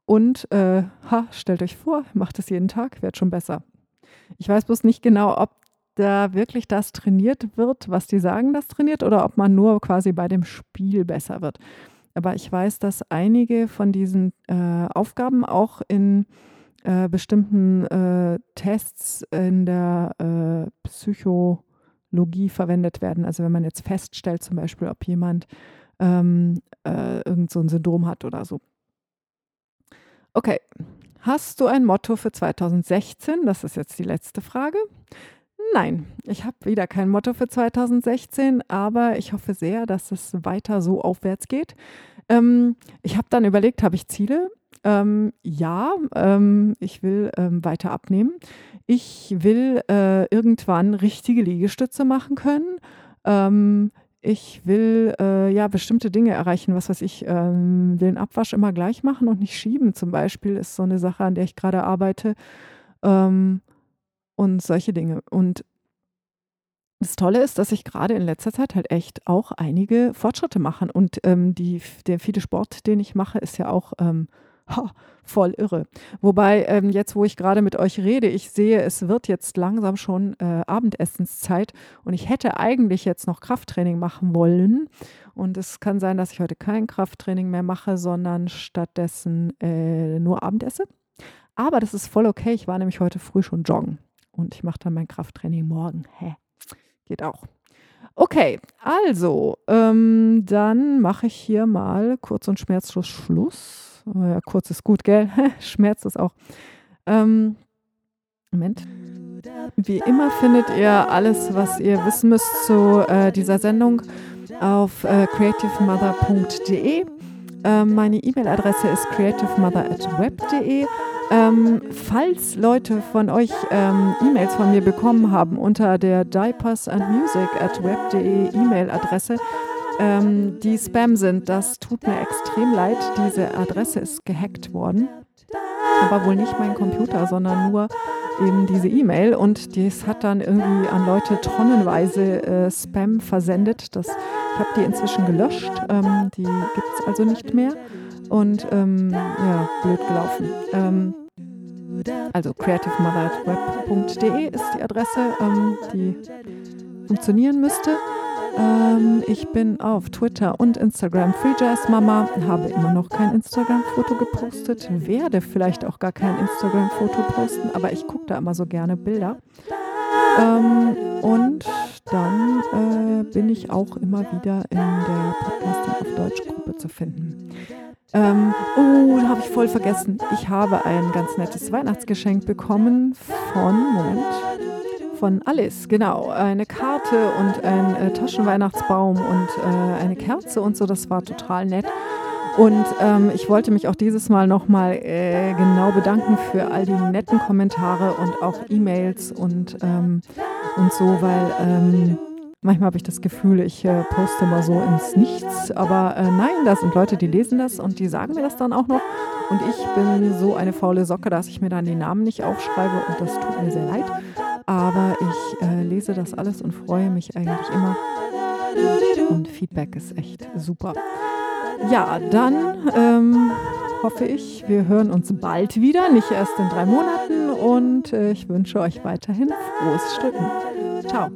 Und äh, ha, stellt euch vor, macht es jeden Tag, wird schon besser. Ich weiß bloß nicht genau, ob da wirklich das trainiert wird, was die sagen, das trainiert, oder ob man nur quasi bei dem Spiel besser wird. Aber ich weiß, dass einige von diesen äh, Aufgaben auch in äh, bestimmten äh, Tests in der äh, Psycho- Logie verwendet werden. Also wenn man jetzt feststellt zum Beispiel, ob jemand ähm, äh, irgend so ein Syndrom hat oder so. Okay, hast du ein Motto für 2016? Das ist jetzt die letzte Frage. Nein, ich habe wieder kein Motto für 2016, aber ich hoffe sehr, dass es weiter so aufwärts geht. Ähm, ich habe dann überlegt, habe ich Ziele? Ähm, ja, ähm, ich will ähm, weiter abnehmen. Ich will äh, irgendwann richtige Liegestütze machen können. Ähm, ich will äh, ja bestimmte Dinge erreichen, was weiß ich, ähm, den Abwasch immer gleich machen und nicht schieben. Zum Beispiel ist so eine Sache, an der ich gerade arbeite. Ähm, und solche Dinge. Und das Tolle ist, dass ich gerade in letzter Zeit halt echt auch einige Fortschritte mache. Und ähm, die, der viele Sport, den ich mache, ist ja auch ähm, Ha, voll irre. Wobei ähm, jetzt, wo ich gerade mit euch rede, ich sehe, es wird jetzt langsam schon äh, Abendessenszeit und ich hätte eigentlich jetzt noch Krafttraining machen wollen. Und es kann sein, dass ich heute kein Krafttraining mehr mache, sondern stattdessen äh, nur Abendesse. Aber das ist voll okay. Ich war nämlich heute früh schon joggen und ich mache dann mein Krafttraining morgen. Hä? Geht auch. Okay, also, ähm, dann mache ich hier mal kurz und schmerzlos Schluss. Ja, kurz ist gut, gell? Schmerz ist auch. Ähm, Moment. Wie immer findet ihr alles, was ihr wissen müsst zu äh, dieser Sendung auf äh, creativemother.de. Ähm, meine E-Mail-Adresse ist creativemother.web.de. Ähm, falls Leute von euch ähm, E-Mails von mir bekommen haben unter der diapers and music at web.de E-Mail-Adresse, ähm, die Spam sind. Das tut mir extrem leid. Diese Adresse ist gehackt worden. Aber wohl nicht mein Computer, sondern nur eben diese E-Mail. Und das hat dann irgendwie an Leute tonnenweise äh, Spam versendet. Das, ich habe die inzwischen gelöscht. Ähm, die gibt es also nicht mehr. Und ähm, ja, blöd gelaufen. Ähm, also creativemotherweb.de ist die Adresse, ähm, die funktionieren müsste. Ähm, ich bin auf Twitter und Instagram FreeJazzMama, habe immer noch kein Instagram-Foto gepostet, werde vielleicht auch gar kein Instagram-Foto posten, aber ich gucke da immer so gerne Bilder. Ähm, und dann äh, bin ich auch immer wieder in der Podcasting auf Deutsch Gruppe zu finden. Ähm, oh, da habe ich voll vergessen. Ich habe ein ganz nettes Weihnachtsgeschenk bekommen von, Moment, von Alice, genau. Eine Karte und ein äh, Taschenweihnachtsbaum und äh, eine Kerze und so. Das war total nett. Und ähm, ich wollte mich auch dieses Mal nochmal äh, genau bedanken für all die netten Kommentare und auch E-Mails und, ähm, und so, weil ähm, manchmal habe ich das Gefühl, ich äh, poste mal so ins Nichts. Aber äh, nein, da sind Leute, die lesen das und die sagen mir das dann auch noch. Und ich bin so eine faule Socke, dass ich mir dann die Namen nicht aufschreibe und das tut mir sehr leid. Aber ich äh, lese das alles und freue mich eigentlich immer. Und Feedback ist echt super. Ja, dann ähm, hoffe ich, wir hören uns bald wieder, nicht erst in drei Monaten. Und äh, ich wünsche euch weiterhin frohes Stricken. Ciao.